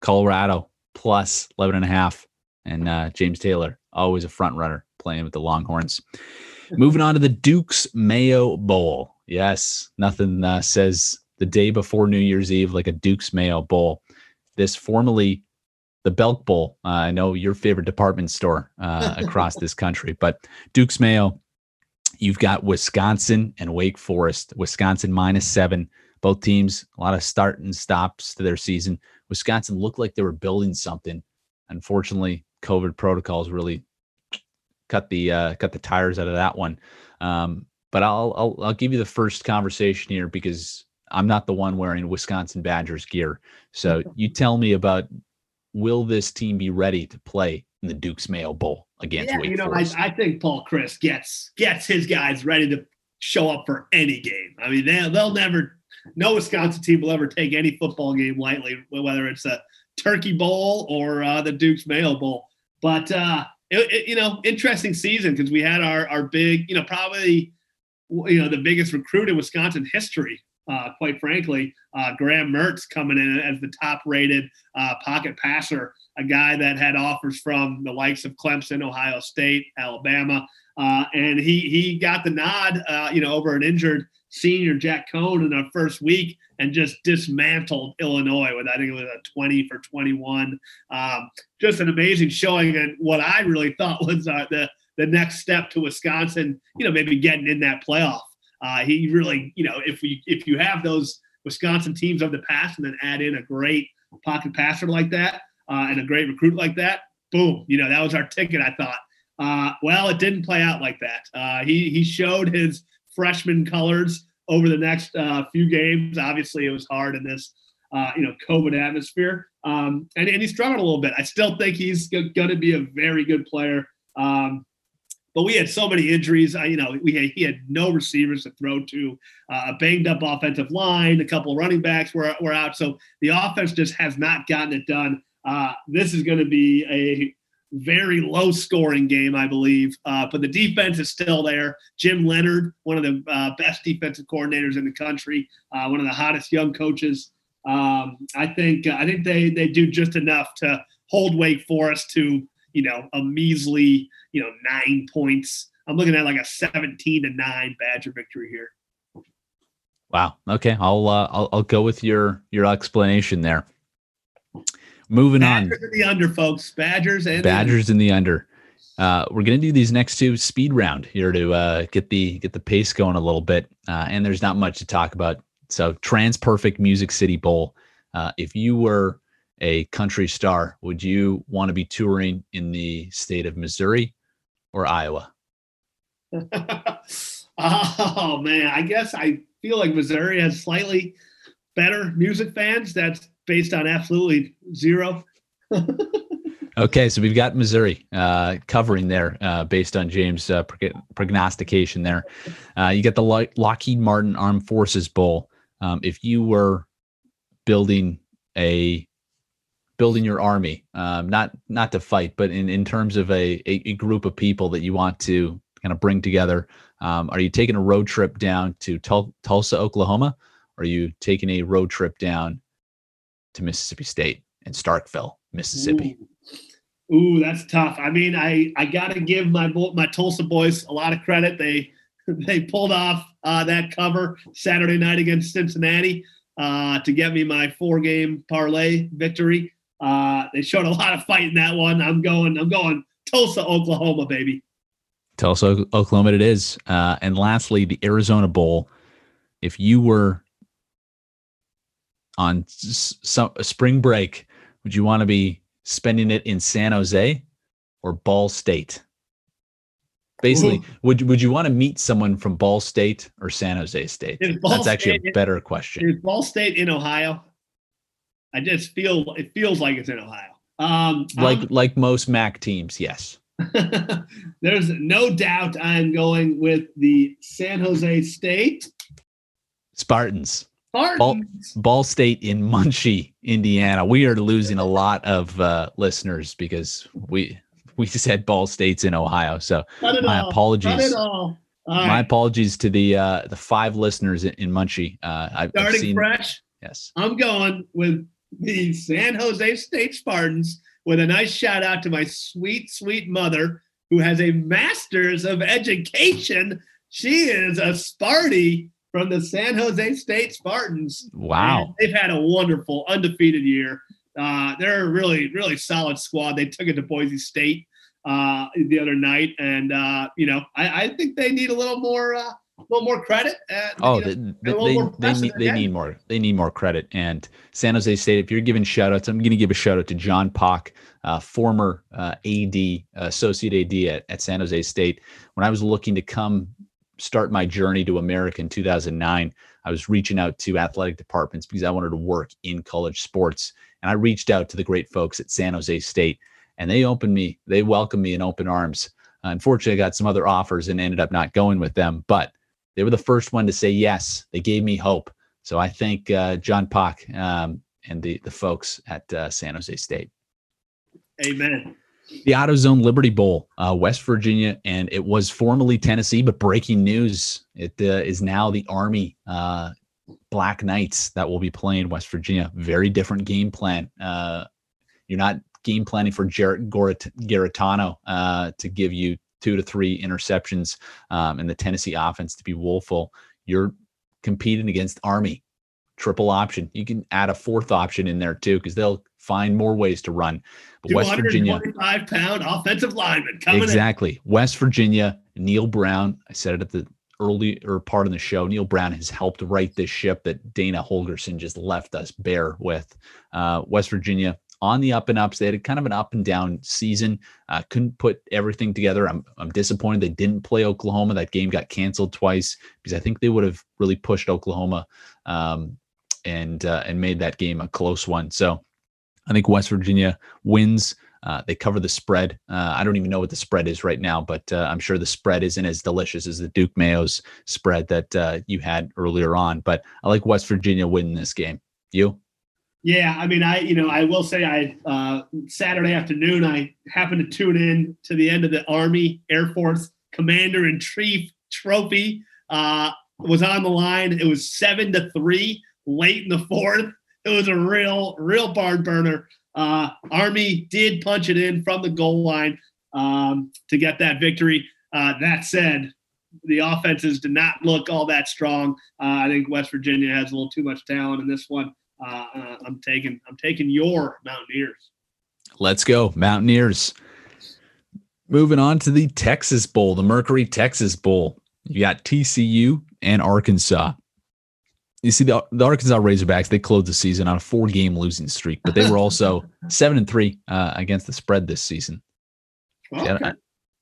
Colorado plus 11 and a half, and uh, James Taylor always a front runner playing with the Longhorns. Moving on to the Duke's Mayo Bowl. Yes, nothing uh, says the day before New Year's Eve like a Duke's Mayo Bowl. This formerly the Belk Bowl. Uh, I know your favorite department store uh, [laughs] across this country, but Duke's Mayo. You've got Wisconsin and Wake Forest. Wisconsin minus seven. Both teams a lot of start and stops to their season. Wisconsin looked like they were building something. Unfortunately, COVID protocols really cut the uh, cut the tires out of that one. Um, but I'll, I'll I'll give you the first conversation here because I'm not the one wearing Wisconsin Badgers gear. So [laughs] you tell me about will this team be ready to play in the Duke's Mayo Bowl against yeah, Wake you know, Forest? I, I, think Paul Chryst gets gets his guys ready to show up for any game. I mean, they, they'll never, no Wisconsin team will ever take any football game lightly, whether it's a Turkey Bowl or uh, the Duke's Mayo Bowl. But uh, it, it, you know, interesting season because we had our our big, you know, probably you know the biggest recruit in Wisconsin history uh, quite frankly. Uh, Graham Mertz coming in as the top rated uh, pocket passer, a guy that had offers from the likes of Clemson, Ohio State, Alabama. Uh, and he he got the nod, uh, you know, over an injured senior Jack Coan in our first week and just dismantled Illinois with I think it was a 20 for 21. Um, just an amazing showing and what I really thought [laughs] was uh, the the next step to Wisconsin, you know, maybe getting in that playoff uh, he really, you know, if we if you have those Wisconsin teams of the past and then add in a great pocket passer like that uh, and a great recruit like that, boom, you know, that was our ticket. I thought. Uh, well, it didn't play out like that. Uh, he he showed his freshman colors over the next uh, few games. Obviously, it was hard in this uh, you know COVID atmosphere. Um, and, and he struggled a little bit. I still think he's going to be a very good player. Um, but we had so many injuries. I, you know, we had, he had no receivers to throw to, uh, a banged up offensive line, a couple of running backs were, were out. So the offense just has not gotten it done. Uh, this is going to be a very low scoring game, I believe. Uh, but the defense is still there. Jim Leonhard, one of the uh, best defensive coordinators in the country, uh, one of the hottest young coaches. Um, I think I think they they do just enough to hold Wake Forest to you know a measly you know nine points. I'm looking at like a 17 to nine Badger victory here. Wow. Okay, I'll uh, I'll I'll go with your your explanation there. Moving Badgers on. in the under, folks. Badgers and Badgers in the under. Uh, we're gonna do these next two speed round here to uh, get the get the pace going a little bit. Uh, and there's not much to talk about. So TransPerfect Music City Bowl. Uh, if you were a country star, would you want to be touring in the state of Missouri or Iowa? [laughs] oh man, I guess I feel like Missouri has slightly better music fans. That's based on absolutely zero. [laughs] Okay, so we've got Missouri uh, covering there uh, based on James' uh, prog- prognostication there. Uh, you get the Lo- Lockheed Martin Armed Forces Bowl. Um, if you were building a building your army, um, not not to fight, but in, in terms of a, a, group of people that you want to kind of bring together, um, are you taking a road trip down to Tul- Tulsa, Oklahoma? Or are you taking a road trip down to Mississippi State and Starkville, Mississippi? Ooh. Ooh, that's tough. I mean, I I got to give my my Tulsa boys a lot of credit. They [laughs] they pulled off uh, that cover Saturday night against Cincinnati uh, to get me my four game parlay victory. Uh, they showed a lot of fight in that one. I'm going. I'm going Tulsa, Oklahoma, baby. Tulsa, Oklahoma, it is. Uh, and lastly, the Arizona Bowl. If you were on s- some spring break, would you want to be spending it in San Jose or Ball State? Basically, Ooh. would would you want to meet someone from Ball State or San Jose State? That's actually State- a better question. Is Ball State in Ohio? I just feel it feels like it's in Ohio. Um, Like I'm- like most MAC teams, yes. [laughs] There's no doubt I'm going with the San Jose State Spartans. Spartans. Ball State in Muncie, Indiana. We are losing a lot of uh, listeners because we we said Ball State's in Ohio. So my all. Apologies. it all. All my apologies to the uh, the five listeners in, in Muncie. Uh, I've, I've Starting seen fresh, yes. I'm going with the San Jose State Spartans with a nice shout out to my sweet, sweet mother who has a master's of education. She is a Sparty from the San Jose State Spartans. Wow. And they've had a wonderful, undefeated year. Uh, they're a really, really solid squad. They took it to Boise State uh, the other night, and uh, you know, I, I think they need a little more, uh, little more credit. Uh, Oh, you know, they, they, more they, need, they need more. They need more credit. And San Jose State, if you're giving shout outs, I'm going to give a shout out to John Pock, uh, former uh, AD, associate AD at, at San Jose State. When I was looking to come start my journey to America in 2009, I was reaching out to athletic departments because I wanted to work in college sports. And I reached out to the great folks at San Jose State, and they opened me, they welcomed me in open arms. Uh, unfortunately, I got some other offers and ended up not going with them, but they were the first one to say yes. They gave me hope. So I thank uh, John Pock um, and the the folks at uh, San Jose State. Amen. The AutoZone Liberty Bowl, uh, West Virginia, and it was formerly Tennessee, but breaking news: it uh, is now the Army uh, Black Knights that will be playing West Virginia. Very different game plan. Uh, you're not game planning for Jarrett uh, to give you two to three interceptions um, and the Tennessee offense to be woeful. You're competing against Army, triple option. You can add a fourth option in there too because they'll find more ways to run. But West Virginia, five pound offensive lineman coming exactly. West Virginia, Neal Brown. I said it at the earlier part of the show. Neal Brown has helped right this ship that Dana Holgorsen just left us bare with. Uh, West Virginia on the up and ups. They had kind of an up and down season. Uh, couldn't put everything together. I'm, I'm disappointed they didn't play Oklahoma. That game got canceled twice because I think they would have really pushed Oklahoma um, and uh, and made that game a close one. So I think West Virginia wins. Uh, they cover the spread. Uh, I don't even know what the spread is right now, but uh, I'm sure the spread isn't as delicious as the Duke Mayo's spread that uh, you had earlier on. But I like West Virginia winning this game. You? Yeah, I mean, I you know I will say I uh, Saturday afternoon I happened to tune in to the end of the Army Air Force Commander in Chief Trophy uh, was on the line. It was seven to three late in the fourth. It was a real real barn burner. Uh, Army did punch it in from the goal line um, to get that victory. Uh, that said, the offenses did not look all that strong. Uh, I think West Virginia has a little too much talent in this one uh, uh, I'm taking I'm taking your Mountaineers. Let's go Mountaineers. Moving on to the Texas Bowl, the Mercury Texas Bowl. You got TCU and Arkansas. You see the, the Arkansas Razorbacks. They closed the season on a four-game losing streak, but they were also [laughs] seven and three uh, against the spread this season. Okay.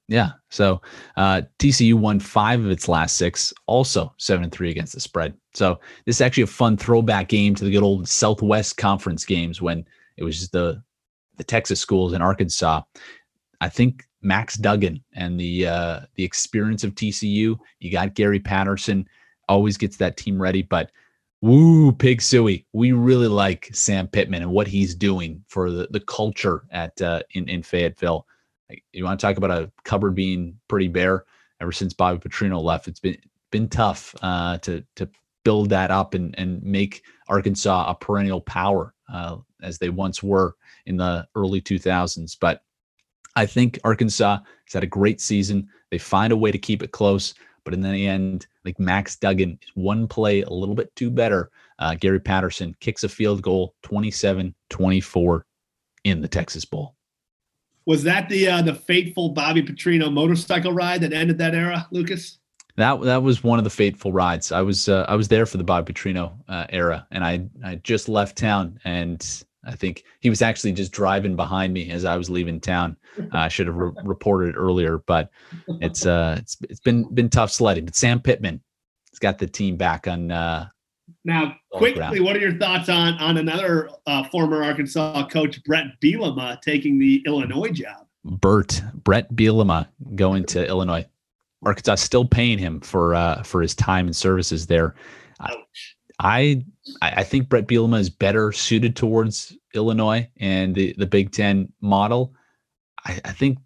Yeah. So uh, TCU won five of its last six, also seven and three against the spread. So this is actually a fun throwback game to the good old Southwest Conference games when it was just the the Texas schools in Arkansas. I think Max Duggan and the uh, the experience of TCU. You got Gary Patterson, always gets that team ready. But woo, Pig Sooie, we really like Sam Pittman and what he's doing for the the culture at uh, in in Fayetteville you want to talk about a cupboard being pretty bare ever since Bobby Petrino left. It's been been tough uh, to to build that up and and make Arkansas a perennial power uh, as they once were in the early 2000s. But I think Arkansas has had a great season. They find a way to keep it close, but in the end, like Max Duggan is one play a little bit too better. Uh, Gary Patterson kicks a field goal 27 24 in the Texas Bowl. Was that the uh, the fateful Bobby Petrino motorcycle ride that ended that era, Lucas? That that was one of the fateful rides. I was uh, I was there for the Bobby Petrino uh, era, and I I just left town, and I think he was actually just driving behind me as I was leaving town. [laughs] I should have re- reported it earlier, but it's uh it's it's been been tough sledding. But Sam Pittman he's got the team back on uh, now, quickly, what are your thoughts on on another uh, former Arkansas coach, Bret Bielema, taking the Illinois job? Bert Bret Bielema going to Illinois. Arkansas still paying him for uh, for his time and services there. Ouch. I I think Bret Bielema is better suited towards Illinois and the, the Big Ten model. I, I think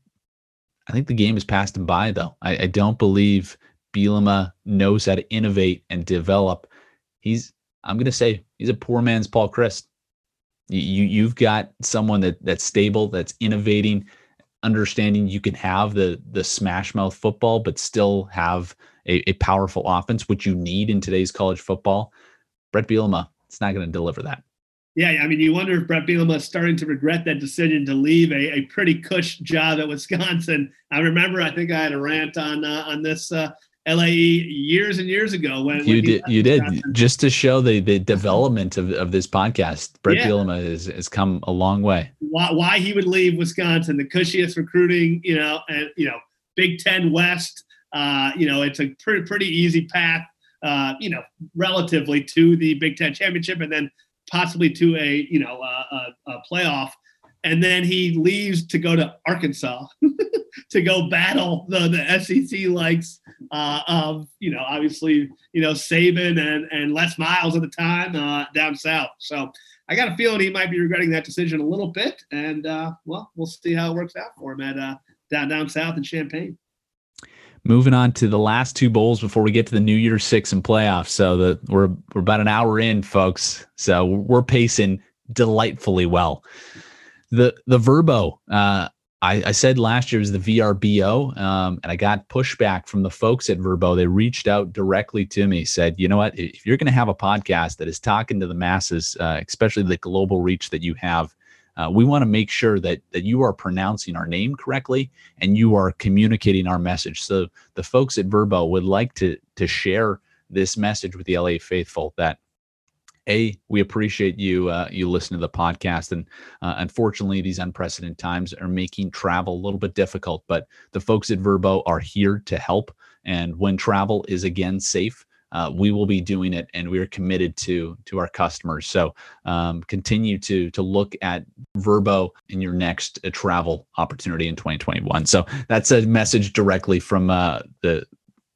I think the game has passed him by though. I, I don't believe Bielema knows how to innovate and develop he's I'm gonna say he's a poor man's Paul Chryst. You you've got someone that that's stable, that's innovating, understanding you can have the the smash mouth football, but still have a, a powerful offense, which you need in today's college football. Bret Bielema, it's not going to deliver that. Yeah, I mean, you wonder if Bret Bielema is starting to regret that decision to leave a, a pretty cush job at Wisconsin. I remember, I think I had a rant on uh, on this uh, LAE years and years ago when you when did you did just to show the the development of, of this podcast. Bret yeah. Bielema has, has come a long way. Why, why he would leave Wisconsin, the cushiest recruiting, you know, and you know, Big Ten West. Uh, you know, it's a pretty pretty easy path, uh, you know, relatively to the Big Ten championship, and then possibly to a you know a, a, a playoff and then he leaves to go to Arkansas [laughs] to go battle the, the SEC likes uh, of you know obviously you know Saban and and Les Miles at the time uh, down south. So I got a feeling he might be regretting that decision a little bit, and uh, well, we'll see how it works out for him at uh, down down south in Champaign. Moving on to the last two bowls before we get to the New Year's Six and playoffs. So the we're we're about an hour in, folks. So we're pacing delightfully well the the Vrbo. Uh, I, I, said last year was the VRBO, um, and I got pushback from the folks at Verbo. They reached out directly to me, said, "You know what? If you're going to have a podcast that is talking to the masses, uh, especially the global reach that you have, uh, we want to make sure that that you are pronouncing our name correctly and you are communicating our message." So the folks at Verbo would like to to share this message with the LA faithful that a we appreciate you uh, you listen to the podcast and uh, unfortunately these unprecedented times are making travel a little bit difficult but the folks at Verbo are here to help and when travel is again safe uh, we will be doing it, and we are committed to to our customers. So um, continue to to look at verbo in your next uh, travel opportunity in 2021. So that's a message directly from uh, the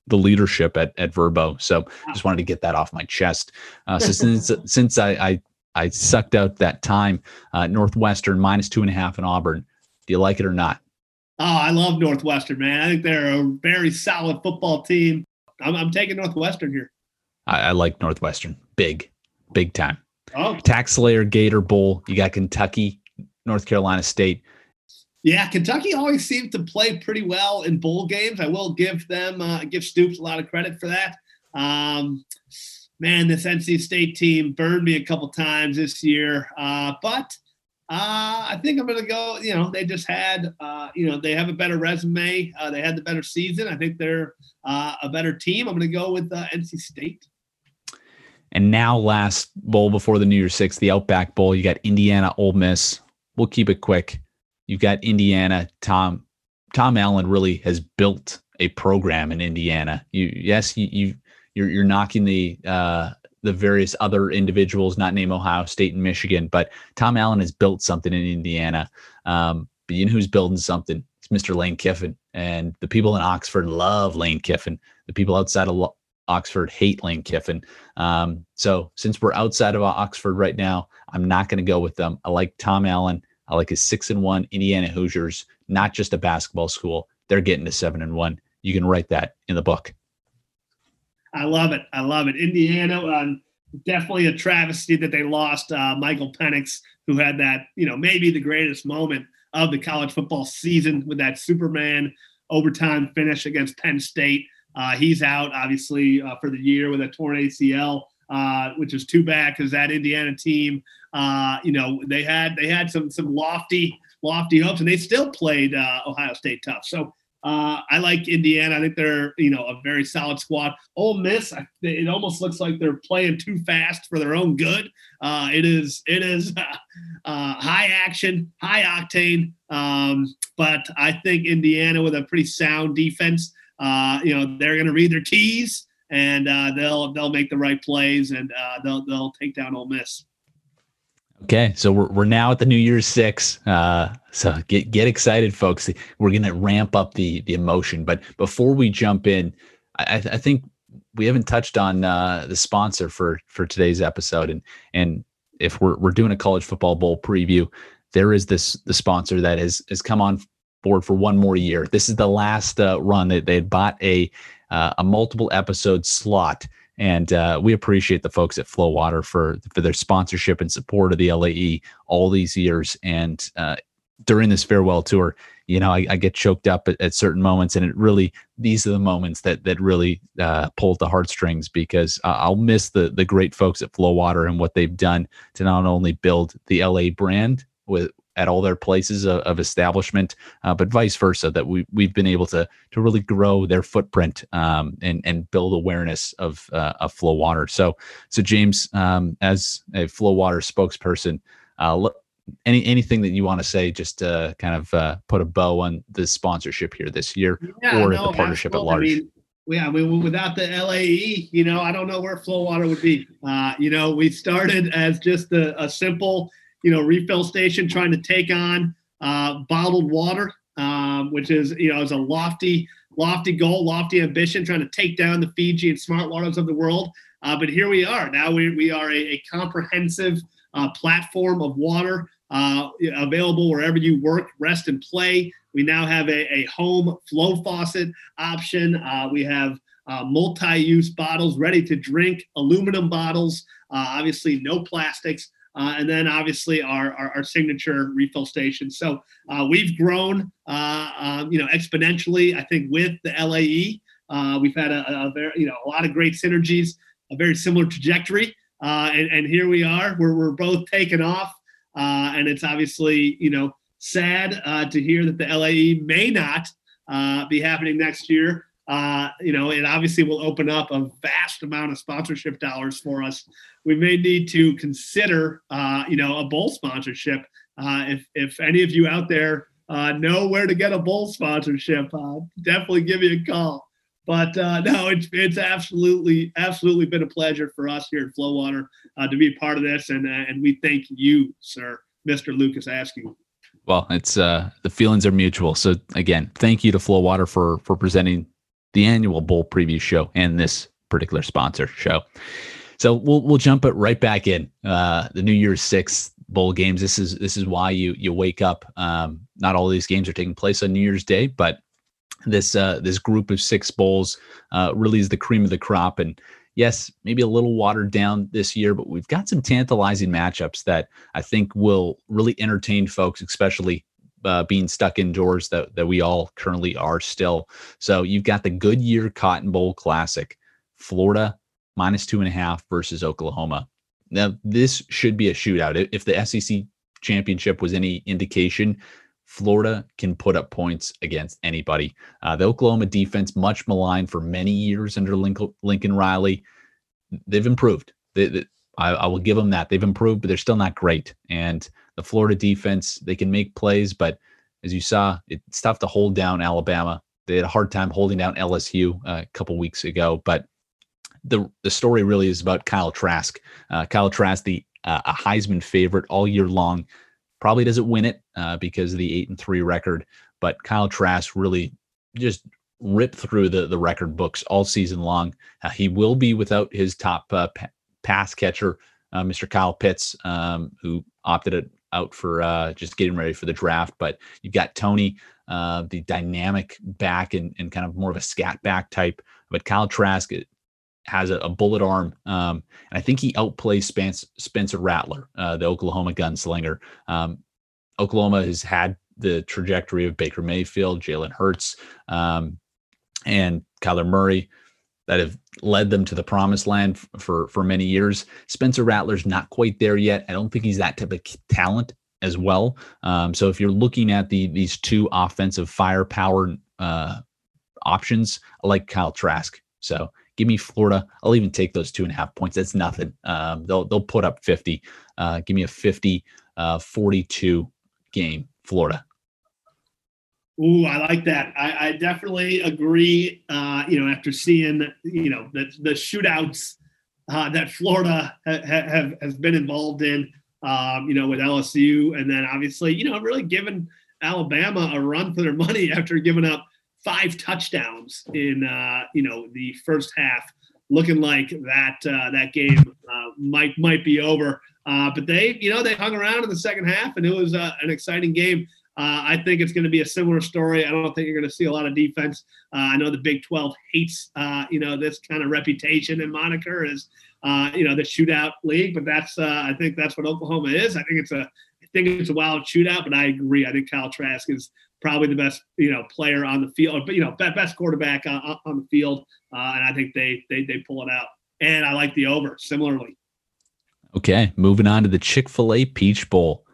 the leadership at, at Vrbo. So just wanted to get that off my chest. Uh, so [laughs] since since I, I, I sucked out that time, uh, Northwestern minus two and a half in Auburn. Do you like it or not? Oh, I love Northwestern, man. I think they're a very solid football team. I'm, I'm taking Northwestern here. I, I like Northwestern. Big, big time. Oh, TaxSlayer Gator Bowl. You got Kentucky, North Carolina State. Yeah, Kentucky always seems to play pretty well in bowl games. I will give them, uh, give Stoops a lot of credit for that. Um, man, this NC State team burned me a couple times this year, uh, but uh, I think I'm going to go. You know, they just had, uh, you know, they have a better resume. Uh, they had the better season. I think they're uh, a better team. I'm going to go with NC State. And now, last bowl before the New Year's Six, the Outback Bowl. You got Indiana, Ole Miss. We'll keep it quick. You've got Indiana. Tom Tom Allen really has built a program in Indiana. You yes, you, you you're you're knocking the uh, the various other individuals, not name Ohio State and Michigan, but Tom Allen has built something in Indiana. Um, but you know who's building something? It's Mr. Lane Kiffin, and the people in Oxford love Lane Kiffin. The people outside of Oxford hate Lane Kiffin. Um, so since we're outside of Oxford right now, I'm not going to go with them. I like Tom Allen. I like his six and one Indiana Hoosiers, not just a basketball school. They're getting to seven and one. You can write that in the book. I love it. I love it. Indiana, um, definitely a travesty that they lost uh, Michael Penix, who had that, you know, maybe the greatest moment of the college football season with that Superman overtime finish against Penn State. Uh, he's out, obviously, uh, for the year with a torn ACL, uh, which is too bad because that Indiana team uh, you know, they had they had some some lofty lofty hopes, and they still played uh, Ohio State tough. So uh, I like Indiana. I think they're you know a very solid squad. Ole Miss, it almost looks like they're playing too fast for their own good. Uh, it is it is [laughs] uh, high action, high octane. Um, but I think Indiana with a pretty sound defense, uh, you know, they're going to read their keys and uh, they'll they'll make the right plays and uh, they'll they'll take down Ole Miss. Okay, so we're, we're now at the New Year's Six. Uh, so get get excited, folks. We're gonna ramp up the the emotion. But before we jump in, I, I think we haven't touched on uh, the sponsor for for today's episode. And and if we're we're doing a college football bowl preview, there is this the sponsor that has has come on board for one more year. This is the last uh, run that they had bought a uh, a multiple episode slot and uh, we appreciate the folks at Flowater for for their sponsorship and support of the LAE all these years. And uh, during this farewell tour, you know, I, I get choked up at, at, certain moments, and it really these are the moments that that really uh, pull the heartstrings because I'll miss the the great folks at Flowater and what they've done to not only build the LA brand with at all their places of, of establishment, uh, but vice versa. That we we've been able to to really grow their footprint um, and and build awareness of uh, of Flowater. So so James, um, as a Flowater spokesperson, uh, any anything that you want to say, just to kind of uh, put a bow on the sponsorship here this year, yeah, or no, the partnership at large. I mean, yeah, I mean, without the LAE, you know, I don't know where Flowater would be. Uh, you know, we started as just a, a simple you know, refill station trying to take on uh, bottled water, um, which is, you know, is a lofty, lofty goal, lofty ambition, trying to take down the Fiji and smart waters of the world. Uh, but here we are. Now we, we are a, a comprehensive uh, platform of water uh, available wherever you work, rest, and play. We now have a, a home flow faucet option. Uh, we have uh, multi-use bottles ready to drink, aluminum bottles, uh, obviously no plastics. Uh, and then obviously our, our, our, signature refill station. So uh, we've grown, uh, um, you know, exponentially. I think with the LAE, uh, we've had a, a, very, you know, a lot of great synergies, a very similar trajectory, uh, and, and, here we are. We're we're both taken off, uh, and it's obviously, you know, sad to hear that the LAE may not be happening next year uh, you know, it obviously will open up a vast amount of sponsorship dollars for us. We may need to consider, uh, you know, a bowl sponsorship. Uh, if if any of you out there uh, know where to get a bowl sponsorship, uh, definitely give me a call. But [laughs] no, it's it's absolutely absolutely been a pleasure for us here at Flowater to be a part of this, and and we thank you, sir, Mr. Lucas Askew. Well, it's uh, the feelings are mutual. So again, thank you to Flowater for for presenting the annual bowl preview show and this particular sponsor show. So we'll we'll jump it right back in. Uh, the New Year's Six bowl games. This is this is why you you wake up. Um, not all these games are taking place on New Year's Day, but this uh, this group of six bowls uh, really is the cream of the crop. And yes, maybe a little watered down this year, but we've got some tantalizing matchups that I think will really entertain folks, especially uh, being stuck indoors that that we all currently are still. So you've got the Goodyear Cotton Bowl Classic, Florida minus two and a half versus Oklahoma. Now this should be a shootout. If the SEC championship was any indication, Florida can put up points against anybody. Uh, the Oklahoma defense, much maligned for many years under Lincoln, Riley, they've improved. They, they, I, I, will give them that. They've improved, but they're still not great. And the Florida defense, they can make plays, but as you saw, it's tough to hold down Alabama. They had a hard time holding down LSU uh, a couple weeks ago, but the the story really is about Kyle Trask. Uh, Kyle Trask, the uh, a Heisman favorite all year long, probably doesn't win it uh, because of the eight and three record. But Kyle Trask really just ripped through the the record books all season long. Uh, he will be without his top uh, p- pass catcher, Mr. Kyle Pitts, um, who opted out for uh, just getting ready for the draft. But you've got Toney, uh, the dynamic back and, and kind of more of a scat back type. But Kyle Trask has a, a bullet arm, um, and I think he outplays Spence, Spencer Rattler, uh, the Oklahoma gunslinger. Um, Oklahoma has had the trajectory of Baker Mayfield, Jalen Hurts, um, and Kyler Murray that have led them to the promised land for for many years. Spencer Rattler's not quite there yet. I don't think he's that type of talent as well. Um, so if you're looking at the these two offensive firepower uh, options, I like Kyle Trask. So Give me Florida. I'll even take those two and a half points. That's nothing. Um, they'll they'll put up 50. Uh, give me a 50, uh, 42 game, Florida. Ooh, I like that. I, I definitely agree. Uh, you know, after seeing you know the the shootouts uh, that Florida ha- have has been involved in, um, you know, with LSU, and then obviously, you know, really giving Alabama a run for their money [laughs] after giving up five touchdowns in uh, you know the first half, looking like that uh, that game uh, might might be over. Uh, but they you know they hung around in the second half, and it was an exciting game. Uh, I think it's going to be a similar story. I don't think you're going to see a lot of defense. Uh, I know the Big 12 hates uh, you know this kind of reputation and moniker as uh, you know the shootout league, but that's I think that's what Oklahoma is. I think it's a I think it's a wild shootout, but I agree. I think Kyle Trask is probably the best you know player on the field, but you know best quarterback on, on the field, uh, and I think they they they pull it out. And I like the over similarly. Okay, moving on to the Chick Fil A Peach Bowl.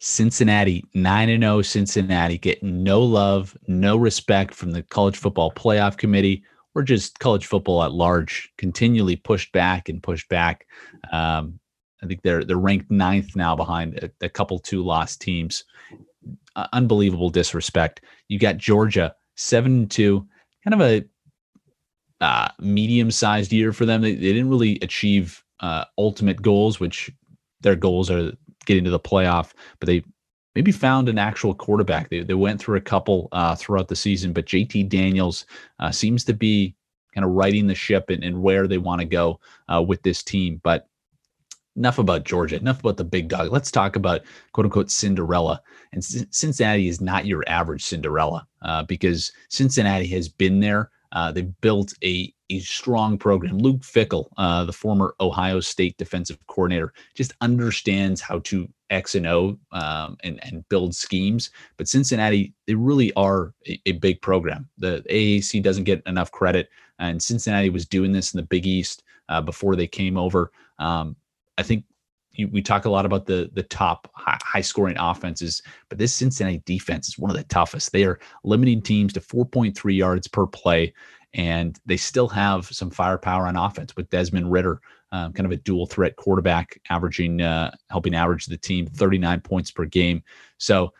Cincinnati nine and zero. Cincinnati getting no love, no respect from the College Football Playoff Committee or just college football at large. Continually pushed back and pushed back. Um, I think they're they're ranked ninth now behind a, a couple two lost teams uh, unbelievable disrespect. You got Georgia seven two, kind of a uh, medium sized year for them. They, they didn't really achieve uh, ultimate goals, which their goals are getting to the playoff, but they maybe found an actual quarterback. They, they went through a couple uh, throughout the season, but JT Daniels uh, seems to be kind of righting the ship and, and where they want to go uh, with this team. But enough about Georgia, enough about the big dog. Let's talk about quote unquote Cinderella. And C- Cincinnati is not your average Cinderella uh, because Cincinnati has been there. Uh, they've built a, a strong program. Luke Fickell, uh, the former Ohio State defensive coordinator, just understands how to X and O um, and, and build schemes. But Cincinnati, they really are a, a big program. The AAC doesn't get enough credit. And Cincinnati was doing this in the Big East uh, before they came over. Um, I think you, we talk a lot about the the top high, scoring offenses, but this Cincinnati defense is one of the toughest. They are limiting teams to 4.3 yards per play, and they still have some firepower on offense with Desmond Ridder, um, kind of a dual threat quarterback, averaging uh, helping average the team 39 points per game. So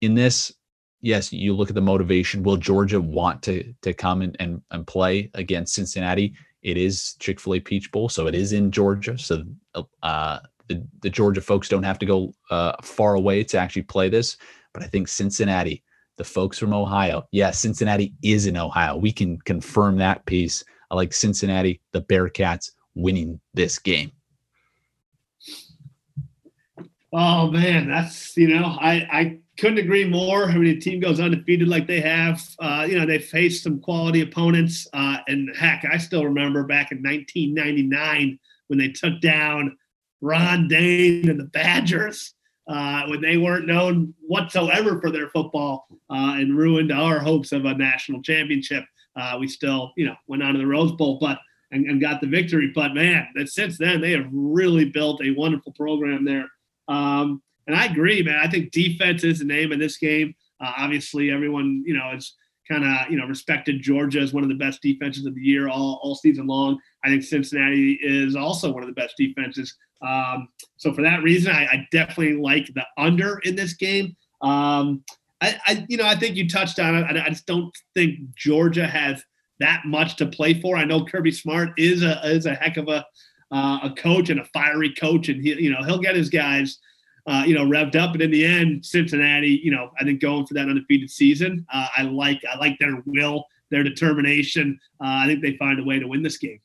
in this, yes, you look at the motivation. Will Georgia want to to come and and, and play against Cincinnati? It is Chick Fil A Peach Bowl, so it is in Georgia. So uh, the the Georgia folks don't have to go uh, far away to actually play this. But I think Cincinnati, the folks from Ohio, yes, yeah, Cincinnati is in Ohio. We can confirm that piece. I like Cincinnati, the Bearcats winning this game. Oh man, that's you know I I couldn't agree more. I mean, a team goes undefeated like they have. Uh, you know, they faced some quality opponents, uh, and heck, I still remember back in 1999 when they took down Ron Dayne and the Badgers uh, when they weren't known whatsoever for their football uh, and ruined our hopes of a national championship. Uh, we still, you know, went on to the Rose Bowl, but and, and got the victory. But man, that since then they have really built a wonderful program there. Um, and I agree, man. I think defense is the name of this game. Uh, obviously, everyone, you know, is kind of, you know, respected Georgia as one of the best defenses of the year all, all season long. I think Cincinnati is also one of the best defenses. Um, so for that reason, I, I, definitely like the under in this game. Um, I, I, you know, I think you touched on it. I, I just don't think Georgia has that much to play for. I know Kirby Smart is a is a heck of a uh, a coach and a fiery coach, and he you know he'll get his guys. Uh, you know, revved up, but in the end, Cincinnati, you know, I think going for that undefeated season, uh, I like, I like their will, their determination. Uh, I think they find a way to win this game.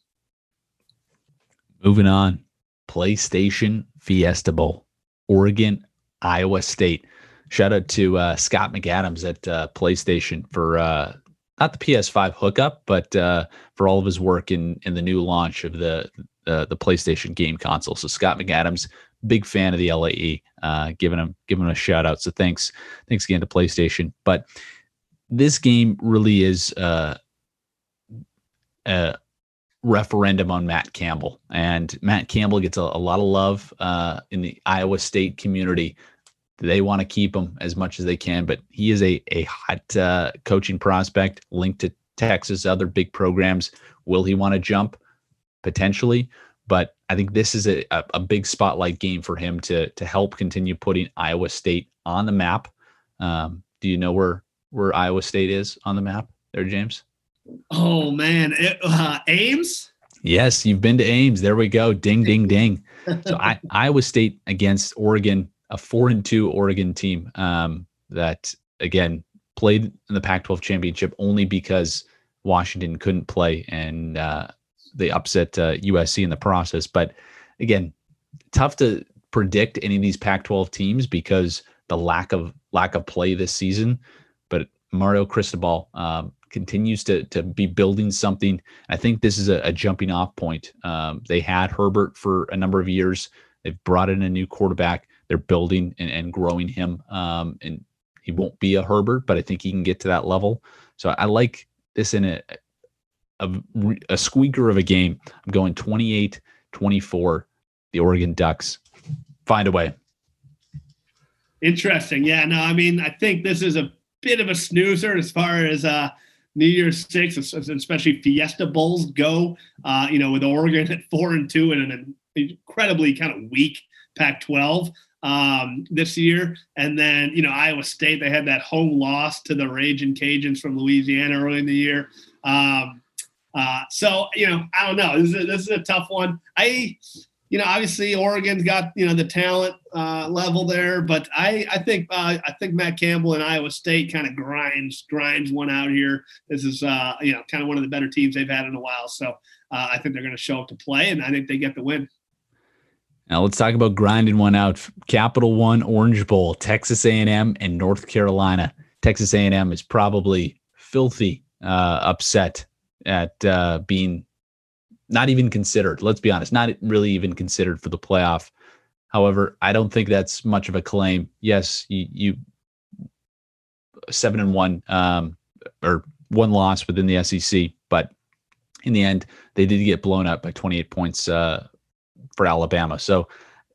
Moving on, PlayStation Fiesta Bowl, Oregon, Iowa State. Shout out to uh, Scott McAdams at uh, PlayStation for uh, not the PS5 hookup, but uh, for all of his work in in the new launch of the the PlayStation game console. So Scott McAdams, big fan of the LAE, uh, giving him giving him a shout out. So thanks thanks again to PlayStation. But this game really is uh, referendum on Matt Campbell, and Matt Campbell gets a, a lot of love uh, in the Iowa State community they want to keep him as much as they can, but he is a a hot uh, coaching prospect linked to Texas, other big programs. Will he want to jump? Potentially, but I think this is a, a, big spotlight game for him to to help continue putting Iowa State on the map. Um, do you know where where Iowa State is on the map there, James? Oh man, it, uh, Ames. Yes, you've been to Ames. There we go. Ding, ding, [laughs] ding. So I, Iowa State against Oregon a four and two Oregon team um, that again played in the Pac-12 championship only because Washington couldn't play and uh, they upset uh, USC in the process. But again, tough to predict any of these Pac-12 teams because the lack of lack of play this season. But Mario Cristobal um, continues to to be building something. I think this is a, a jumping off point. Um, they had Herbert for a number of years. They've brought in a new quarterback they're building and, and growing him. Um, and he won't be a Herbert, but I think he can get to that level. So I like this in a, a, a squeaker of a game. I'm going 28 24. The Oregon Ducks find a way. Interesting. Yeah, no, I mean, I think this is a bit of a snoozer as far as uh, New Year's Six, especially Fiesta Bowls go. Uh, you know, with Oregon at four and two and an incredibly kind of weak Pac-12 um, this year. And then, you know, Iowa State, they had that home loss to the Raging Cajuns from Louisiana early in the year. Um, uh, so, you know, I don't know. This is, a, this is a tough one. I, you know, obviously Oregon's got, you know, the talent uh, level there, but I, I think, uh, I think Matt Campbell and Iowa State kind of grinds, grinds one out here. This is, uh, you know, kind of one of the better teams they've had in a while. So uh, I think they're going to show up to play and I think they get the win. Now let's talk about grinding one out. Capital One Orange Bowl, Texas A&M and North Carolina. Texas A&M is probably filthy uh, upset at uh, being not even considered. Let's be honest, not really even considered for the playoff. However, I don't think that's much of a claim. Yes, you, you seven and one um, or one loss within the SEC, but in the end, they did get blown up by 28 points uh, for Alabama. So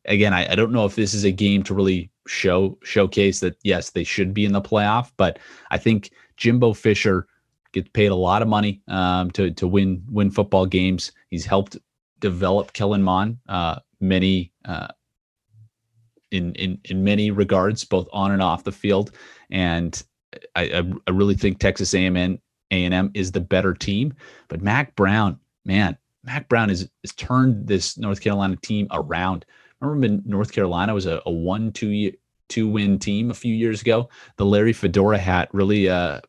again, I, I, don't know if this is a game to really show showcase that yes, they should be in the playoff, but I think Jimbo Fisher gets paid a lot of money um, to to win win football games. He's helped develop Kellen Mond uh, many uh, in in in many regards, both on and off the field, and I, I really think Texas A&M A&M is the better team, but Mack Brown, man, Mack Brown has, has turned this North Carolina team around. Remember when North Carolina was a, a one two year two win team a few years ago. The Larry Fedora hat really uh,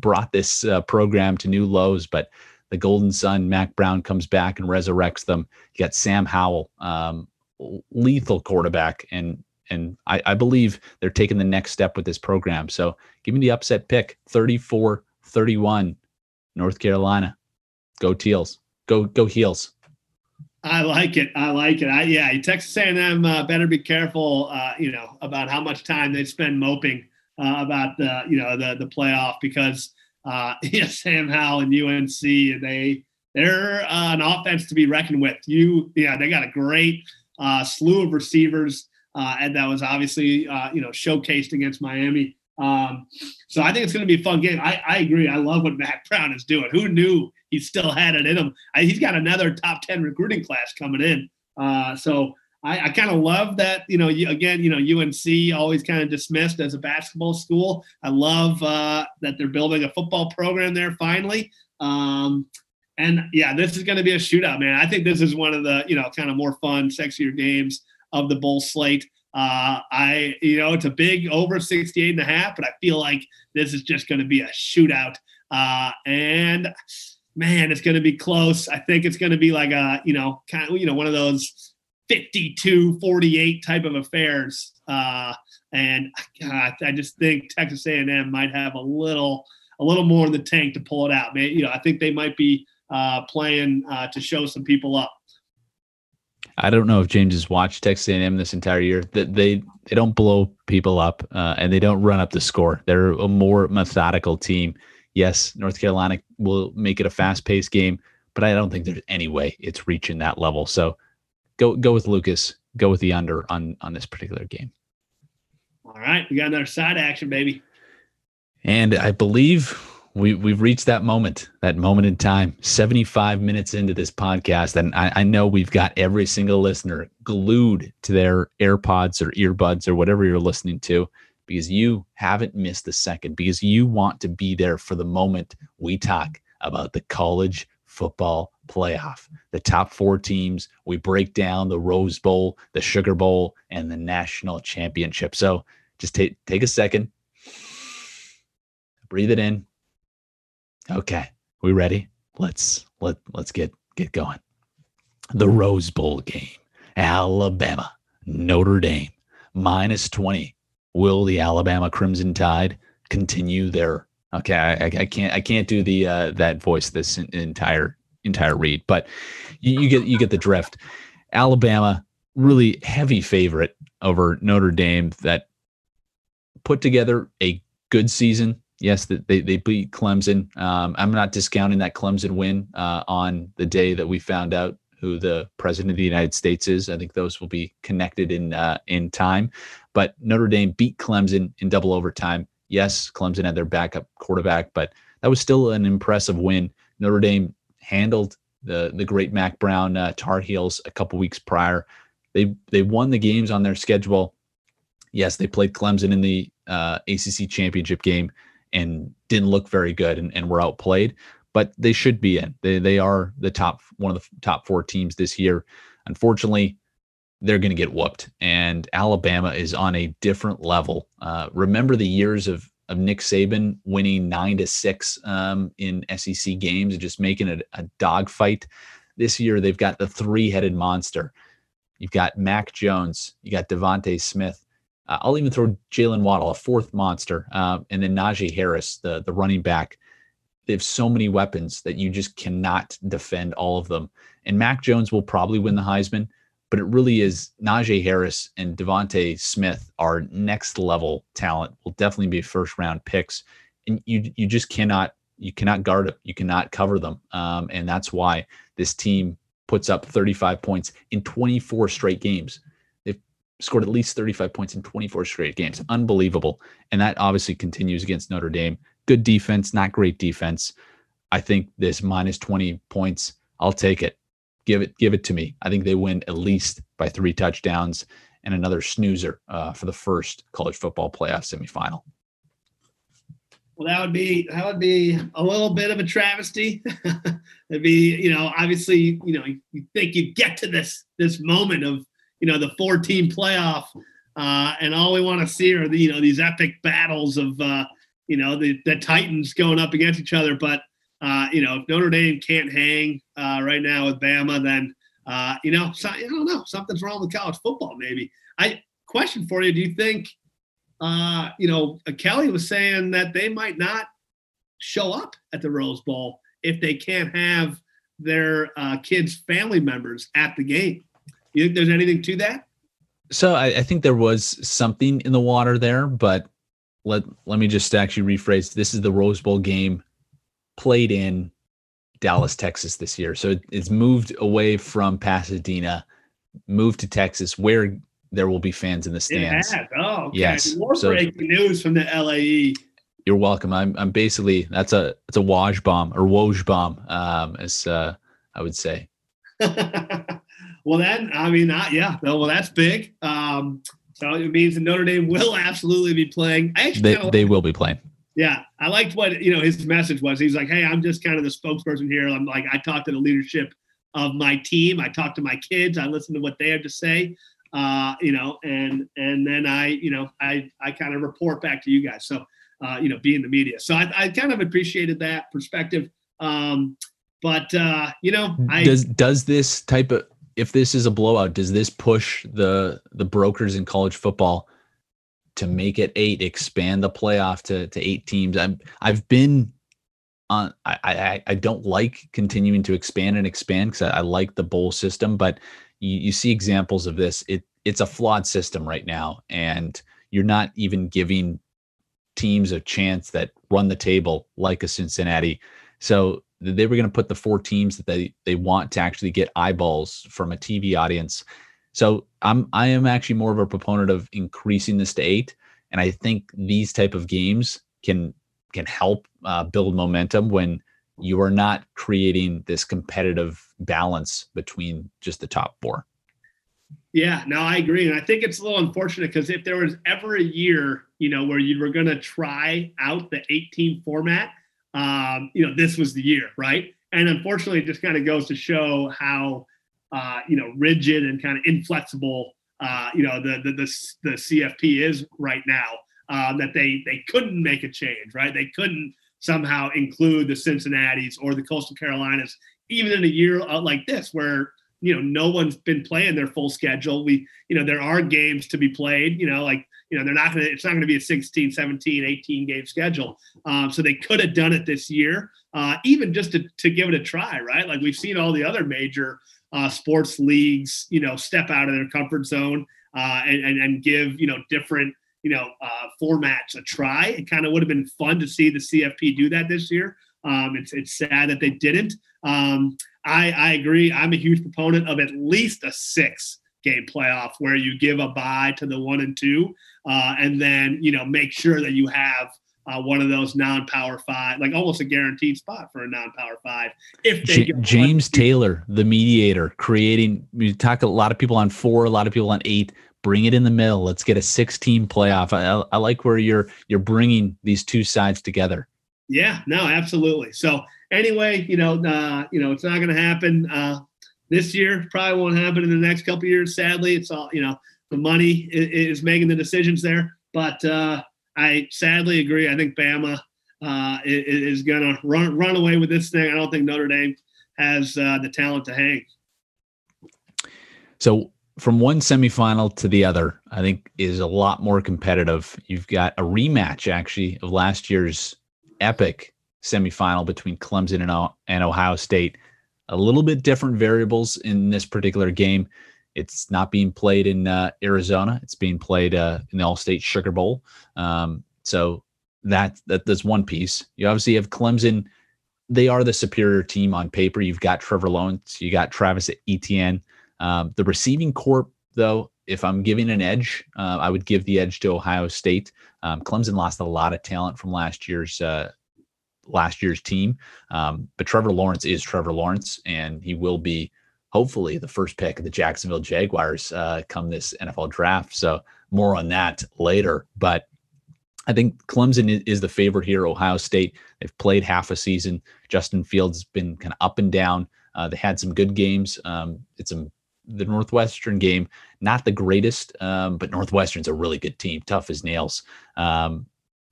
brought this uh, program to new lows, but the Golden Son, Mack Brown comes back and resurrects them. You got Sam Howell, um, lethal quarterback, and and I, I, believe they're taking the next step with this program. So give me the upset pick 34 31, North Carolina. Go Teals. Go, go Heels. I like it. I like it. I, yeah, Texas A&M uh, better be careful, uh, you know, about how much time they spend moping uh, about the, you know, the the playoff because, uh, [laughs] yeah, Sam Howell and UNC and they they're uh, an offense to be reckoned with. You, yeah, they got a great uh, slew of receivers, uh, and that was obviously uh, you know showcased against Miami. Um, so I think it's going to be a fun game. I, I agree. I love what Matt Brown is doing. Who knew he still had it in him? I, he's got another top 10 recruiting class coming in. Uh, so I, I kind of love that, you know, you, again, you know, UNC always kind of dismissed as a basketball school. I love uh, that they're building a football program there finally. Um, and yeah, this is going to be a shootout, man. I think this is one of the, you know, kind of more fun, sexier games of the bowl slate. Uh, I, you know, it's a big over 68 and a half, but I feel like this is just going to be a shootout. Uh, and man, it's going to be close. I think it's going to be like a, you know, kind of, you know, one of those 52 48 type of affairs. Uh, and God, I just think Texas A&M might have a little, a little more in the tank to pull it out. Man, you know, I think they might be uh, playing uh, to show some people up. I don't know if James has watched Texas A&M this entire year. That they they don't blow people up uh, and they don't run up the score. They're a more methodical team. Yes, North Carolina will make it a fast paced game, but I don't think there's any way it's reaching that level. So go go with Lucas. Go with the under on on this particular game. All right, we got another side action, baby. And I believe we we've reached that moment, that moment in time, 75 minutes into this podcast. And I, I, know we've got every single listener glued to their AirPods or earbuds or whatever you're listening to because you haven't missed a second, because you want to be there for the moment we talk about the college football playoff. The top four teams, we break down the Rose Bowl, the Sugar Bowl, and the national championship. So just take take a second, breathe it in Okay, we ready? Let's let let's get get going. The Rose Bowl game, Alabama, Notre Dame, minus twenty. Will the Alabama Crimson Tide continue their? Okay, I, I can't I can't do the uh, that voice this entire entire read, but you, you get you get the drift. Alabama really heavy favorite over Notre Dame that put together a good season yes, they, they beat Clemson. Um, I'm not discounting that Clemson win uh, on the day that we found out who the president of the United States is. I think those will be connected in uh, in time. But Notre Dame beat Clemson in double overtime. Yes, Clemson had their backup quarterback, but that was still an impressive win. Notre Dame handled the the great Mack Brown uh, Tar Heels a couple weeks prior. They they won the games on their schedule. Yes, they played Clemson in the uh, ACC championship game and didn't look very good and, and were outplayed, but they should be in. They, they are the top, one of the top four teams this year. Unfortunately, they're going to get whooped. And Alabama is on a different level. Uh, remember the years of of Nick Saban winning nine to six um, in SEC games and just making it a dogfight. This year they've got the three headed monster. You've got Mac Jones, you got DeVonta Smith, uh, I'll even throw Jaylen Waddle, a fourth monster, uh, and then Najee Harris, the the running back. They have so many weapons that you just cannot defend all of them. And Mac Jones will probably win the Heisman, but it really is Najee Harris and DeVonta Smith are next level talent. Will definitely be first round picks, and you you just cannot you cannot guard them, You cannot cover them, um, and that's why this team puts up 35 points in 24 straight games They've scored at least 35 points in 24 straight games. Unbelievable. And that obviously continues against Notre Dame. Good defense, not great defense. I think this minus 20 points, I'll take it. Give it, give it to me. I think they win at least by three touchdowns and another snoozer uh, for the first college football playoff semifinal. Well, that would be that would be a little bit of a travesty. [laughs] It'd be, you know, obviously, you know, you think you get to this this moment of, you know, the four team playoff, uh, and all we want to see are the, you know, these epic battles of, uh, you know, the the Titans going up against each other. But, uh, you know, if Notre Dame can't hang uh, right now with Bama, then, uh, you know, so, I don't know, something's wrong with college football. Maybe. I question for you: Do you think? uh, you know, Kelly was saying that they might not show up at the Rose Bowl if they can't have their uh, kids' family members at the game. You think there's anything to that? So I, I, think there was something in the water there, but let let me just actually rephrase. This is the Rose Bowl game played in Dallas, Texas this year. So it's moved away from Pasadena, moved to Texas, where there will be fans in the stands. Oh, okay. yes. More so, breaking news from the LAE. You're welcome. I'm I'm basically that's a it's a Woj bomb or Woj bomb, um, as uh, I would say. [laughs] well, then I mean, uh, yeah, well, that's big. Um, so it means that Notre Dame will [laughs] absolutely be playing. Actually, they, they will be playing. Yeah, I liked what you know his message was. He's like, "Hey, I'm just kind of the spokesperson here. I'm like, I talk to the leadership of my team. I talk to my kids. I listen to what they have to say uh, you know, and and then I, you know, I I kind of report back to you guys. So, uh, you know, being the media. So I, I kind of appreciated that perspective. Um, but uh, you know, I does does this type of if this is a blowout, does this push the the brokers in college football to make it eight, expand the playoff to to eight teams? I'm I've been on I I, I don't like continuing to expand and expand because I, I like the bowl system, but you, you see examples of this. It it's a flawed system right now, and you're not even giving teams a chance that run the table like a Cincinnati. So they were going to put the four teams that they they want to actually get eyeballs from a TV audience. So I'm I am actually more of a proponent of increasing this to eight, and I think these type of games can can help uh, build momentum when you are not creating this competitive balance between just the top four. Yeah, no, I agree. And I think it's a little unfortunate because if there was ever a year, you know, where you were going to try out the 18 format, um, you know, this was the year, right? And unfortunately, it just kind of goes to show how, uh, you know, rigid and kind of inflexible, uh, you know, the, the, the, the CFP is right now. Um, that they they couldn't make a change, right? They couldn't somehow include the Cincinnati's or the Coastal Carolinas, even in a year uh, like this where you know no one's been playing their full schedule. We you know there are games to be played. You know like you know they're not to it's not going to be a 16 17 18 game schedule um, so they could have done it this year uh, even just to, to give it a try right like we've seen all the other major uh, sports leagues you know step out of their comfort zone uh, and, and, and give you know different you know, uh, formats a try. It kind of would have been fun to see the CFP do that this year. Um, it's it's sad that they didn't. Um, I I agree. I'm a huge proponent of at least a six game playoff where you give a bye to the one and two, uh, and then you know make sure that you have. Uh, one of those non-power five, like almost a guaranteed spot for a non-power five. If J- James Taylor, the mediator, creating. We talk a lot of people on four, a lot of people on eight bring it in the middle. Let's get a six team playoff. I, I like where you're you're bringing these two sides together. Yeah, no, absolutely. So anyway, you know, uh, you know, it's not going to happen uh, this year. Probably won't happen in the next couple years. Sadly, it's all you know. The money is, is making the decisions there, but uh, I sadly agree. I think Bama uh, is, is going to run run away with this thing. I don't think Notre Dame has uh, the talent to hang. So from one semifinal to the other, I think is a lot more competitive. You've got a rematch actually of last year's epic semifinal between Clemson and, and Ohio State. A little bit different variables in this particular game. It's not being played in uh, Arizona. It's being played uh, in the Allstate Sugar Bowl. Um, so that that that's one piece. You obviously have Clemson. They are the superior team on paper. You've got Trevor Lawrence. You got Travis Etienne. Um, the receiving corp, though, if I'm giving an edge, uh, I would give the edge to Ohio State. Um, Clemson lost a lot of talent from last year's uh, last year's team, um, but Trevor Lawrence is Trevor Lawrence, and he will be hopefully the first pick of the Jacksonville Jaguars uh, come this NFL draft. So more on that later. But I think Clemson is the favorite here. Ohio State, they've played half a season. Justin Fields has been kind of up and down. Uh, they had some good games. Um, it's a, the Northwestern game, not the greatest, um, but Northwestern's a really good team, tough as nails. Um,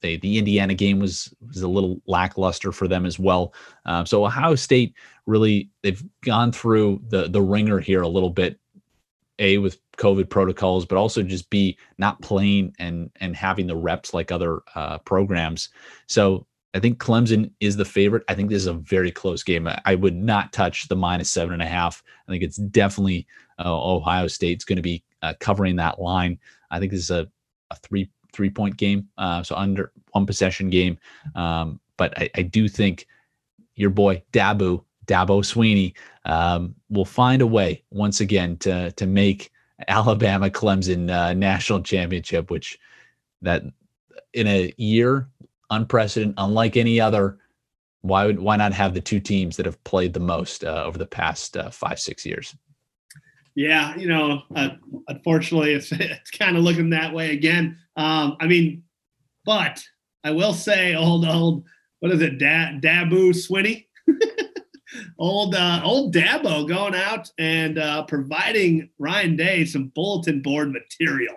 they, the Indiana game was was a little lackluster for them as well. Um, so Ohio State really they've gone through the the ringer here a little bit a with COVID protocols, but also just b not playing and and having the reps like other uh, programs. So I think Clemson is the favorite. I think this is a very close game. I would not touch the minus seven and a half. I think it's definitely uh, Ohio State's going to be uh, covering that line. I think this is a, a three three point game, uh, so under one possession game. Um, but I, I do think your boy Dabu Dabo Swinney um, will find a way once again to to make Alabama Clemson uh, national championship, which that in a year unprecedented, unlike any other. Why would why not have the two teams that have played the most uh, over the past uh, five six years? Yeah, you know, uh, unfortunately, it's, [laughs] it's kind of looking that way again. Um, I mean, but I will say, old old, what is it, da- Dabu Swinney? [laughs] old uh, old Dabo going out and uh, providing Ryan Day some bulletin board material,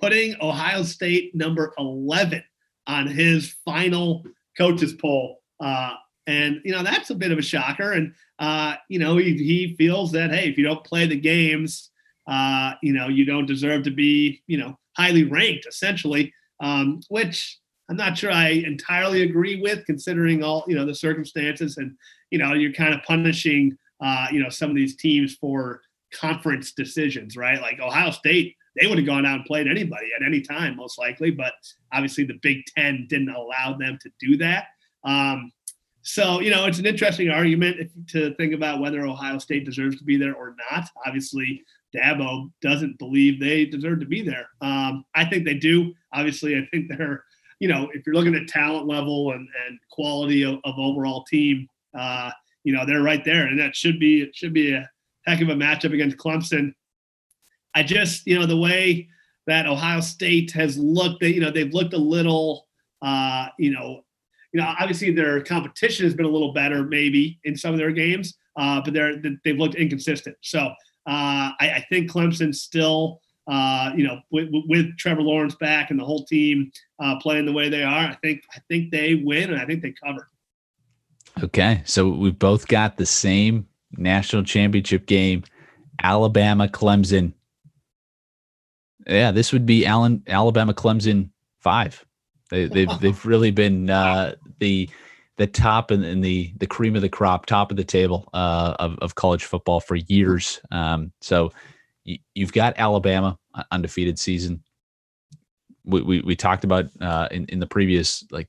putting Ohio State number 11 on his final coaches poll. Uh, and you know that's a bit of a shocker. And uh, you know he, he feels that hey, if you don't play the games, uh, you know you don't deserve to be you know highly ranked, essentially. Um, which I'm not sure I entirely agree with, considering all you know the circumstances and you know, you're kind of punishing, uh, you know, some of these teams for conference decisions, right? Like Ohio State, they would have gone out and played anybody at any time, most likely, but obviously the Big Ten didn't allow them to do that. Um, so, you know, it's an interesting argument to think about whether Ohio State deserves to be there or not. Obviously, Dabo doesn't believe they deserve to be there. Um, I think they do. Obviously, I think they're, you know, if you're looking at talent level and, and quality of, of overall team, uh, you know, they're right there, and that should be it should be a heck of a matchup against Clemson. I just, you know, the way that Ohio State has looked, that you know, they've looked a little, uh, you know, you know, obviously their competition has been a little better, maybe in some of their games, uh, but they're they've looked inconsistent. So uh, I, I think Clemson still, uh, you know, with, with, Trevor Lawrence back and the whole team uh, playing the way they are, I think I think they win and I think they cover. Okay, so we've both got the same national championship game, Alabama Clemson. Yeah, this would be Allen Alabama Clemson five. They, have they've, [laughs] they've really been uh, the the top and, and, the the cream of the crop, top of the table uh, of of college football for years. Um, so you, have got Alabama undefeated season. We, we, we talked about uh, in in the previous like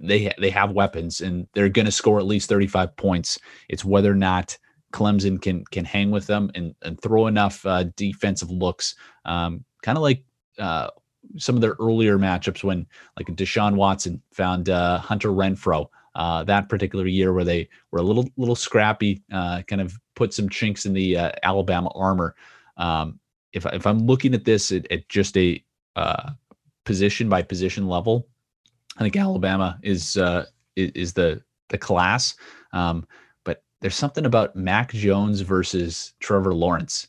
they they have weapons and they're going to score at least 35 points. It's whether or not Clemson can can hang with them and, and throw enough uh, defensive looks, um, kind of like uh, some of their earlier matchups when like Deshaun Watson found uh, Hunter Renfrow uh, that particular year where they were a little little scrappy, uh, kind of put some chinks in the uh, Alabama armor. Um, if if I'm looking at this at, at just a position by position level, I think Alabama is uh, is the the class, um, but there's something about Mac Jones versus Trevor Lawrence.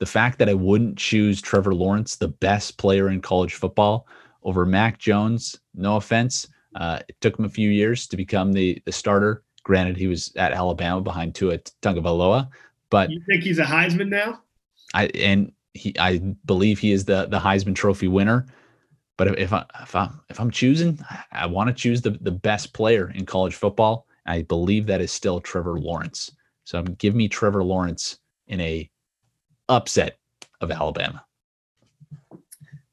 The fact that I wouldn't choose Trevor Lawrence, the best player in college football, over Mac Jones. No offense, uh, it took him a few years to become the the starter. Granted, he was at Alabama behind Tua Tagovailoa, but you think he's a Heisman now? I and he, I believe he is the the Heisman Trophy winner. But if I if I'm if I'm choosing, I want to choose the the best player in college football. I believe that is still Trevor Lawrence. So give me Trevor Lawrence in a upset of Alabama.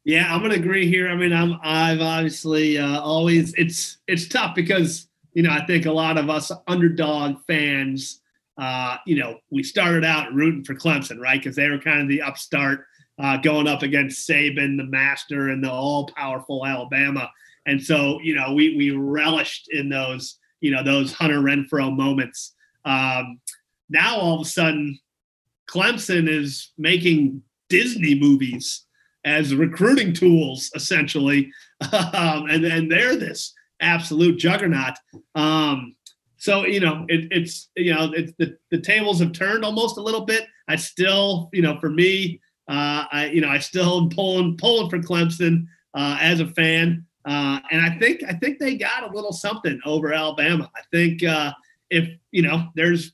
Yeah, I'm gonna agree here. I mean, I'm I've obviously uh, always it's it's tough because you know I think a lot of us underdog fans, uh, you know, we started out rooting for Clemson, right? Because they were kind of the upstart uh, going up against Saban, the master, and the all-powerful Alabama. And so, you know, we we relished in those, you know, those Hunter Renfrow moments. Um, now all of a sudden, Clemson is making Disney movies, as recruiting tools, essentially. [laughs] Um, and, and they're this absolute juggernaut. Um, so, you know, it, it's, you know, it's the, the tables have turned almost a little bit. I still, you know, for me, uh, I, you know, I still am pulling, pulling for Clemson uh, as a fan. Uh, and I think, I think they got a little something over Alabama. I think uh, if, you know, there's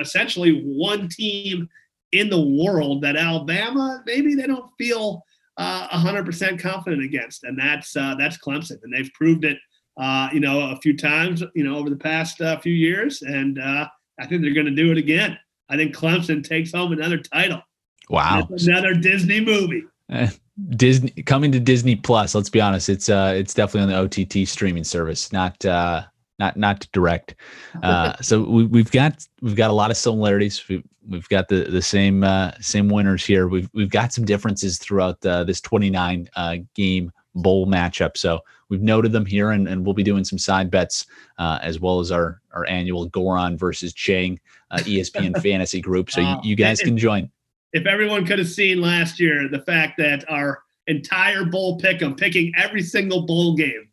essentially one team in the world that Alabama, maybe they don't feel uh, 100% confident against, and that's uh, that's Clemson, and they've proved it, uh, you know, a few times, you know, over the past uh, few years, and uh, I think they're going to do it again. I think Clemson takes home another title. Wow, another Disney movie. Eh, Disney coming to Disney Plus. Let's be honest, it's uh, it's definitely on the OTT streaming service, not uh, not not direct. Uh, so we, have got we've got a lot of similarities. We, we've got the the same uh, same winners here. We've we've got some differences throughout uh, this 29 uh, game bowl matchup. So we've noted them here, and, and we'll be doing some side bets uh, as well as our our annual Goron versus Chang uh, ESPN [laughs] fantasy group. So you, you guys can join. If everyone could have seen last year the fact that our entire bowl pick, I'm picking every single bowl game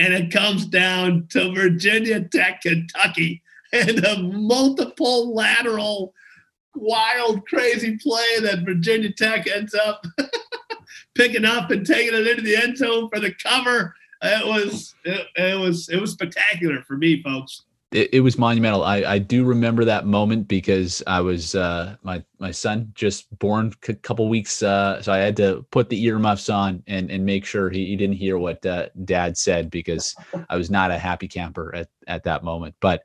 and it comes down to Virginia Tech, Kentucky, and a multiple lateral, wild, crazy play that Virginia Tech ends up [laughs] picking up and taking it into the end zone for the cover. It was it, it was it was spectacular for me, folks it, it, was monumental. I, I do remember that moment because I was uh, my my son just born a couple weeks, uh, so I had to put the earmuffs on and and make sure he, he didn't hear what uh, Dad said because I was not a happy camper at at that moment. But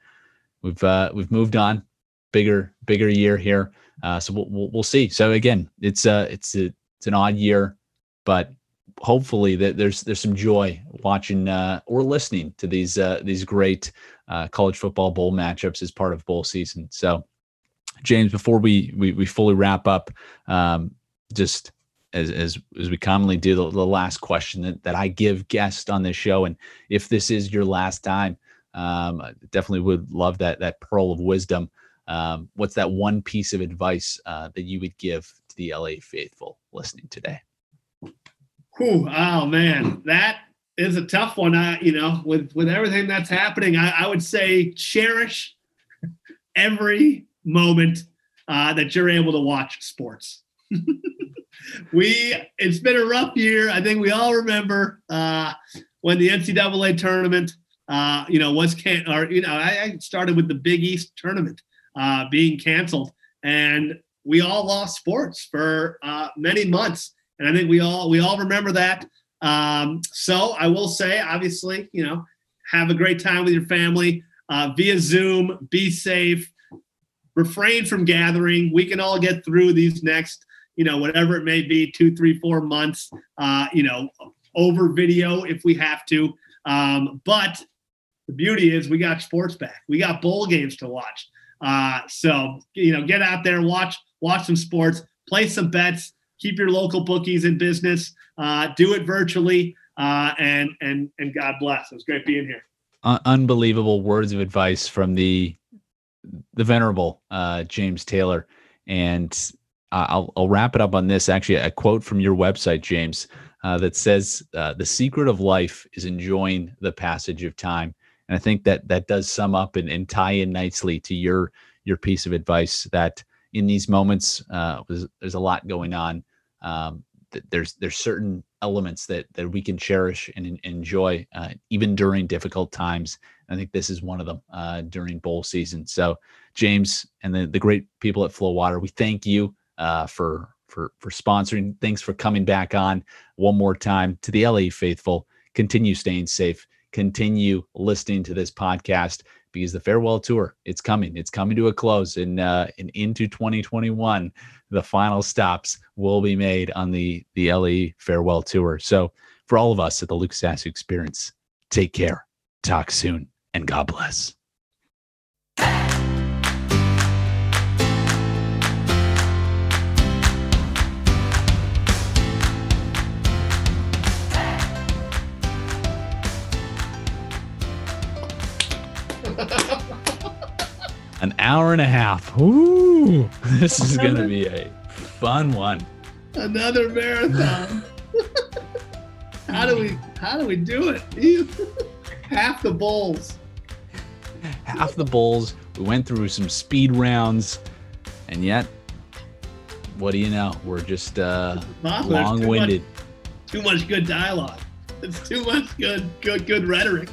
we've uh, we've moved on, bigger bigger year here, uh, so we'll, we'll, we'll see. So again, it's a it's a it's an odd year, but hopefully that there's there's some joy watching uh, or listening to these uh, these great uh, college football bowl matchups as part of bowl season. So, James, before we we, we fully wrap up, um, just as, as as we commonly do, the, the, last question that, that I give guests on this show, and if this is your last time, um, definitely would love that that pearl of wisdom. Um, what's that one piece of advice uh, that you would give to the LA faithful listening today? Whew, oh man, that is a tough one. I, you know, with with everything that's happening, I, I would say cherish every moment uh, that you're able to watch sports. [laughs] we it's been a rough year. I think we all remember uh, when the NCAA tournament, uh, you know, was can or you know, I, I started with the Big East tournament uh, being canceled, and we all lost sports for uh, many months. And I think we all we all remember that. Um, so I will say, obviously, you know, have a great time with your family uh, via Zoom. Be safe. Refrain from gathering. We can all get through these next, you know, whatever it may be, two, three, four months. Uh, you know, over video if we have to. Um, but the beauty is we got sports back. We got bowl games to watch. Uh, so you know, get out there, watch watch some sports, play some bets keep your local bookies in business. Uh, do it virtually, uh, and and and God bless. It was great being here. Uh, unbelievable words of advice from the the venerable uh, James Taylor, and I'll I'll wrap it up on this. Actually, a quote from your website, James, uh, that says, "The secret of life is enjoying the passage of time." And I think that that does sum up and, and tie in nicely to your your piece of advice that in these moments, uh, there's, there's a lot going on. Um, there's there's certain elements that that we can cherish and enjoy uh, even during difficult times. I think this is one of them uh, during bowl season. So, James and the the great people at Flowater, we thank you uh, for for for sponsoring. Thanks for coming back on one more time to the LA faithful. Continue staying safe. Continue listening to this podcast because the farewell tour. It's coming. It's coming to a close and uh and into 2021 the final stops will be made on the the LE farewell tour. So for all of us at the Lucas Askew experience take care. Talk soon and god bless An hour and a half. Ooh, [laughs] this is going to be a fun one. Another marathon. [laughs] How do we how do we do it? [laughs] Half the bowls. Half the bowls. We went through some speed rounds, and yet, what do you know? We're just uh, Bob, long-winded. Too much, too much good dialogue. It's too much good good good rhetoric.